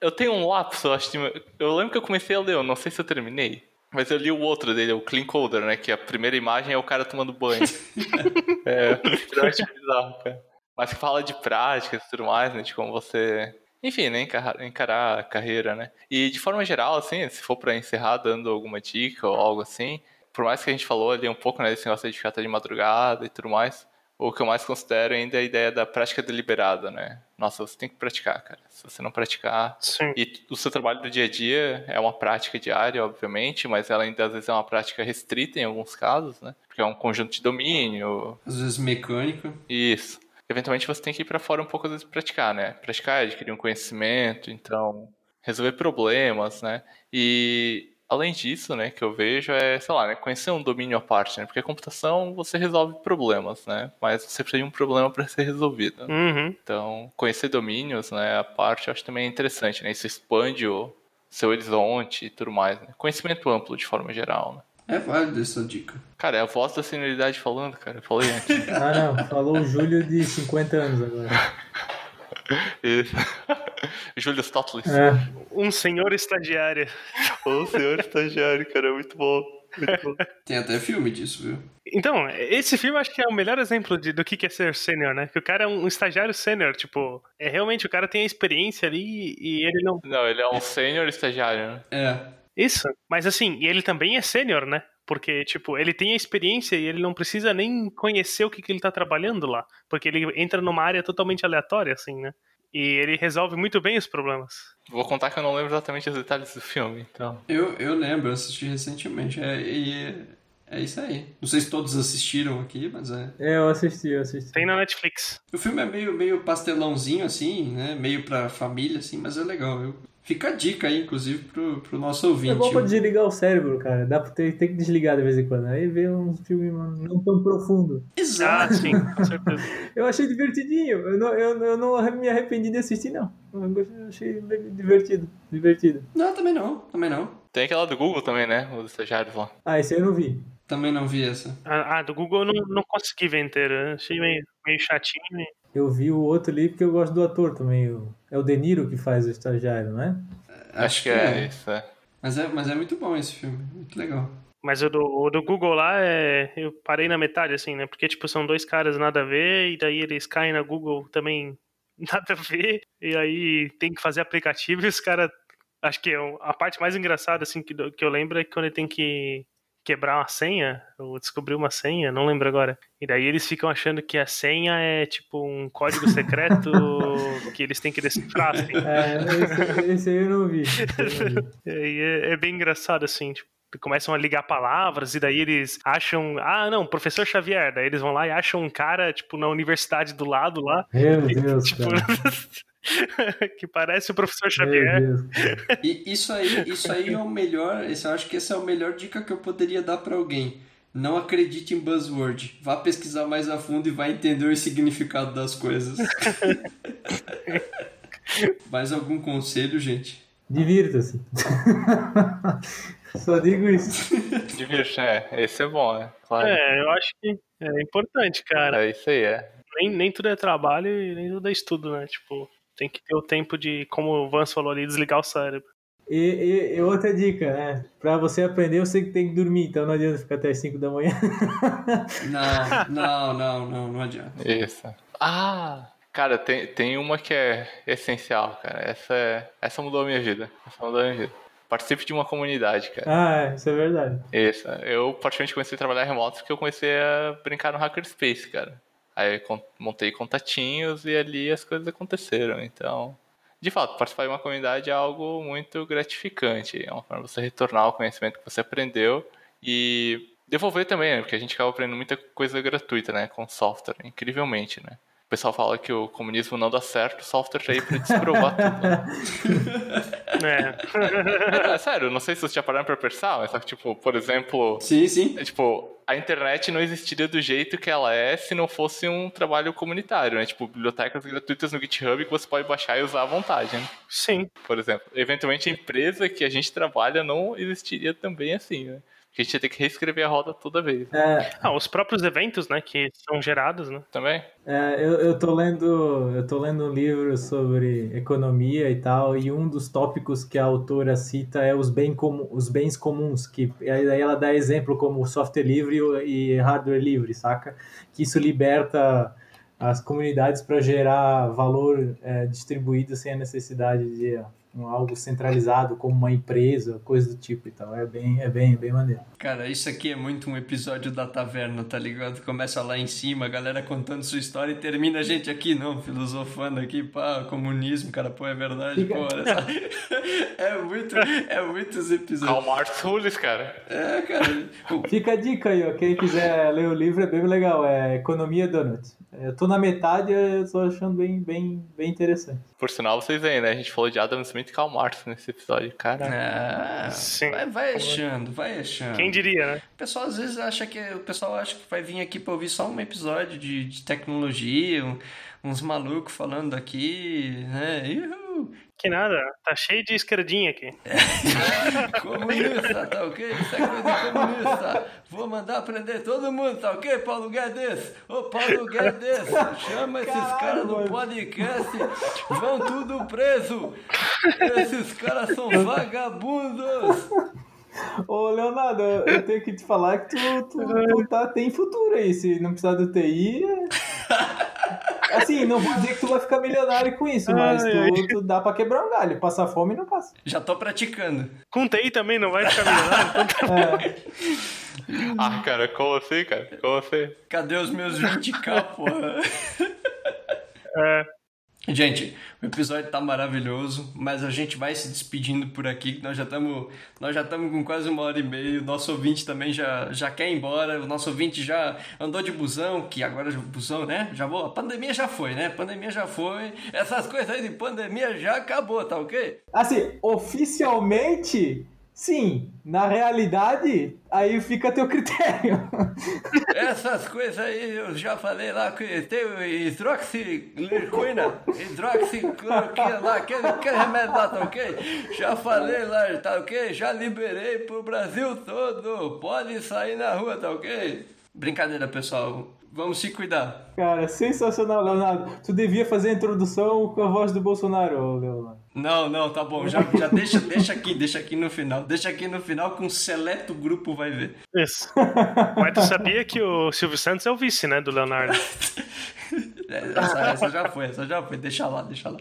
Eu tenho um lapso, eu acho. Eu lembro que eu comecei a ler, eu não sei se eu terminei. Mas eu li o outro dele, o Clean Coder, né? Que a primeira imagem é o cara tomando banho. *laughs* é, extremamente bizarro, cara. Mas que fala de práticas e tudo mais, né? De como você. Enfim, né? Encarar, encarar a carreira, né? E de forma geral, assim, se for para encerrar dando alguma dica ou algo assim, por mais que a gente falou ali um pouco, né? Desse negócio de ficar até de madrugada e tudo mais, o que eu mais considero ainda é a ideia da prática deliberada, né? Nossa, você tem que praticar, cara. Se você não praticar. Sim. E o seu trabalho do dia a dia é uma prática diária, obviamente, mas ela ainda às vezes é uma prática restrita em alguns casos, né? Porque é um conjunto de domínio. Às vezes mecânico. Isso. Eventualmente você tem que ir para fora um pouco às vezes praticar, né? Praticar, adquirir um conhecimento, então resolver problemas, né? E além disso, né, que eu vejo é, sei lá, né, conhecer um domínio à parte, né? Porque a computação você resolve problemas, né? Mas você precisa de um problema para ser resolvido. Uhum. Então, conhecer domínios, né, a parte, eu acho também interessante, né? Isso expande o, seu horizonte e tudo mais, né? Conhecimento amplo de forma geral, né? É válido essa dica. Cara, é a voz da senioridade falando, cara. Eu falei antes. *laughs* Ah, não. Falou o Júlio de 50 anos agora. *laughs* *laughs* Júlio Stotlis. É. Um senhor estagiário. Ô, *laughs* senhor estagiário, cara, muito bom. Muito bom. *laughs* Tem até filme disso, viu? Então, esse filme acho que é o melhor exemplo de, do que que é ser sênior, né? Que o cara é um estagiário sênior, tipo, é realmente o cara tem a experiência ali e ele não. Não, ele é um sênior estagiário, né? É. Isso. Mas assim, e ele também é sênior, né? Porque, tipo, ele tem a experiência e ele não precisa nem conhecer o que, que ele tá trabalhando lá. Porque ele entra numa área totalmente aleatória, assim, né? E ele resolve muito bem os problemas. Vou contar que eu não lembro exatamente os detalhes do filme, então. Eu, eu lembro, eu assisti recentemente. É, e é, é isso aí. Não sei se todos assistiram aqui, mas é. É, eu assisti, eu assisti. Tem na Netflix. O filme é meio, meio pastelãozinho, assim, né? Meio pra família, assim, mas é legal. Eu... Fica a dica aí, inclusive, pro, pro nosso ouvinte. É bom pra desligar o cérebro, cara. Dá pra ter, ter que desligar de vez em quando. Aí ver um filme não tão profundo. Ah, Exato. sim, com certeza. *laughs* Eu achei divertidinho. Eu não, eu, eu não me arrependi de assistir, não. Eu achei divertido. Divertido. Não, também não. Também não. Tem aquela do Google também, né? Os estagiários lá. Ah, esse aí eu não vi. Também não vi essa. Ah, ah, do Google eu não, não consegui ver inteiro. eu Achei meio, meio chatinho. Eu vi o outro ali porque eu gosto do ator também. o- É o De Niro que faz o estagiário, não é? Acho, que, é, isso, é. Mas é. Mas é muito bom esse filme. Muito legal. Mas o do, o do Google lá, é, eu parei na metade, assim, né? Porque, tipo, são dois caras nada a ver, e daí eles caem na Google também *laughs* nada a ver, e aí tem que fazer aplicativo e os caras. Acho que é a parte mais engraçada, assim, que, do- que eu lembro é quando ele tem que quebrar uma senha, ou descobrir uma senha, não lembro agora. E daí eles ficam achando que a senha é, tipo, um código secreto *laughs* que eles têm que decifrar, assim. É, esse, esse aí eu não vi. *laughs* Eu não vi. Aí é, é bem engraçado, assim, tipo, começam a ligar palavras e daí eles acham, ah, não, professor Xavier, daí eles vão lá e acham um cara, tipo, na universidade do lado lá, Meu Deus, tipo, cara. *laughs* que parece o professor Meu Xavier. E isso aí, isso aí é o melhor. Esse, eu acho que essa é a melhor dica que eu poderia dar pra alguém. Não acredite em buzzword. Vá pesquisar mais a fundo e vai entender o significado das coisas. *laughs* mais algum conselho, gente? Divirta-se. Só digo isso. Divirte, é. Esse é bom, né? Claro. É, eu acho que é importante, cara. É isso aí, é. Nem, nem tudo é trabalho e nem tudo é estudo, né? Tipo, tem que ter o tempo de, como o Vance falou ali, desligar o cérebro. E, e- e outra dica, né? Pra você aprender, você tem que dormir, então não adianta ficar até as 5 da manhã. *laughs* Não, não, não, não, não adianta. Isso. Ah! Cara, tem, tem uma que é essencial, cara. Essa, é, essa mudou a minha vida. Essa mudou a minha vida. Participe de uma comunidade, cara. Ah, é, isso é verdade. Isso. Eu praticamente comecei a trabalhar remoto porque eu comecei a brincar no Hackerspace, cara. Aí montei contatinhos e ali as coisas aconteceram. Então, de fato, participar de uma comunidade é algo muito gratificante. É uma forma de você retornar o conhecimento que você aprendeu e devolver também, né? Porque a gente acaba aprendendo muita coisa gratuita, né? Com software, incrivelmente, né? O pessoal fala que o comunismo não dá certo, o software tá aí pra desprovar tudo. Né? *laughs* É. É, sério, não sei se vocês já pararam pra pensar, mas só que, tipo, por exemplo, Sim, sim. é, tipo, a internet não existiria do jeito que ela é se não fosse um trabalho comunitário, né? Tipo, bibliotecas gratuitas no GitHub que você pode baixar e usar à vontade, né? Sim. Por exemplo. Eventualmente a empresa que a gente trabalha não existiria também assim, né? Porque a gente ia ter que reescrever a roda toda vez. É, Ah, os próprios eventos, né, que são gerados, né? Também? é, eu, eu tô lendo eu tô lendo um livro sobre economia e tal e um dos tópicos que a autora cita é os, bem comu, os bens comuns que e aí ela dá exemplo como software livre e hardware livre saca que isso liberta as comunidades para gerar valor é, distribuído sem a necessidade de um algo centralizado como uma empresa coisa do tipo e tal é bem é bem bem maneiro Cara, isso aqui é muito um episódio da taverna, tá ligado? Começa lá em cima, a galera contando sua história e termina a gente aqui, não, filosofando aqui, pá, comunismo, cara, pô, é verdade, Fica- pô, só. *laughs* É muito, é muitos episódios. Karl Marx Rules, cara. É, cara. Fica a dica aí, ó. Quem quiser ler o livro é bem legal. É Economia Donut. Eu tô na metade eu tô achando bem, bem, bem interessante. Por sinal, vocês veem, né? A gente falou de Adam Smith e Karl Marx nesse episódio. Cara, Ah, Sim. vai, vai achando, vai achando. Quem diria, né? O pessoal às vezes acha que o pessoal acha que vai vir aqui para ouvir só um episódio de, de tecnologia, um- uns malucos falando aqui, né? Uhul. Que nada, tá cheio de esquerdinha aqui. *laughs* comunista, tá ok? Isso é coisa de comunista. Vou mandar prender todo mundo, tá ok, Paulo Guedes? Ô, Paulo Guedes, chama esses caras no podcast, vão tudo preso. Esses caras são vagabundos. Ô, Leonardo, eu tenho que te falar que tu, tu, tu tá, tem futuro aí. Se não precisar do TI. *laughs* Assim, não vou dizer que tu vai ficar milionário com isso, mas tu, tu dá pra quebrar um galho. Passar fome não passa. Já tô praticando. Com TI também não vai ficar milionário? Então *laughs* tá É. Ah, cara, como assim, cara? Como assim? Cadê os meus 20k, porra? É, Gente, o episódio tá maravilhoso, mas a gente vai se despedindo por aqui, nós já estamos nós já estamos com quase uma hora e meia. O nosso ouvinte também já, já quer ir embora. O nosso ouvinte já andou de busão, que agora o busão, né? Já vou. A pandemia já foi, né? A pandemia já foi. Essas coisas aí de pandemia já acabou, tá ok? Assim, oficialmente, sim. Na realidade, aí fica a teu critério. *laughs* Essas coisas aí eu já falei lá que tem hidroxicloroquina, hidroxicloroquina lá, aquele, aquele remédio lá, tá ok? Já falei lá, tá ok? Já liberei pro Brasil todo. Pode sair na rua, tá ok? Brincadeira, pessoal. Vamos se cuidar. Cara, sensacional, Leonardo. Tu devia fazer a introdução com a voz do Bolsonaro, Leonardo. Não, não, tá bom. Já, já deixa, deixa aqui, deixa aqui no final. Deixa aqui no final que um seleto grupo vai ver. isso. Mas tu sabia que o Silvio Santos é o vice, né, do Leonardo? *laughs* Essa, essa já foi, essa já foi. Deixa lá, deixa lá.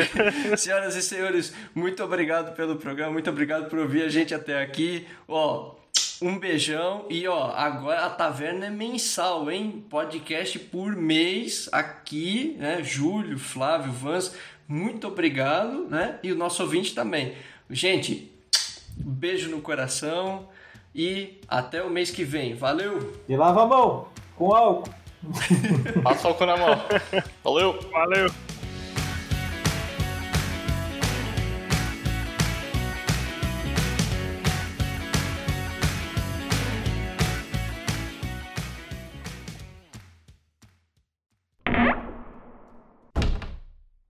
*laughs* Senhoras e senhores, muito obrigado pelo programa, muito obrigado por ouvir a gente até aqui. Ó, um beijão e ó, agora a taverna é mensal, hein? Podcast por mês aqui, né? Júlio, Flávio, Vans, muito obrigado, né? E o nosso ouvinte também. Gente, beijo no coração e até o mês que vem. Valeu! E lava a mão com álcool. Passa o álcool na mão. *laughs* Valeu! Valeu!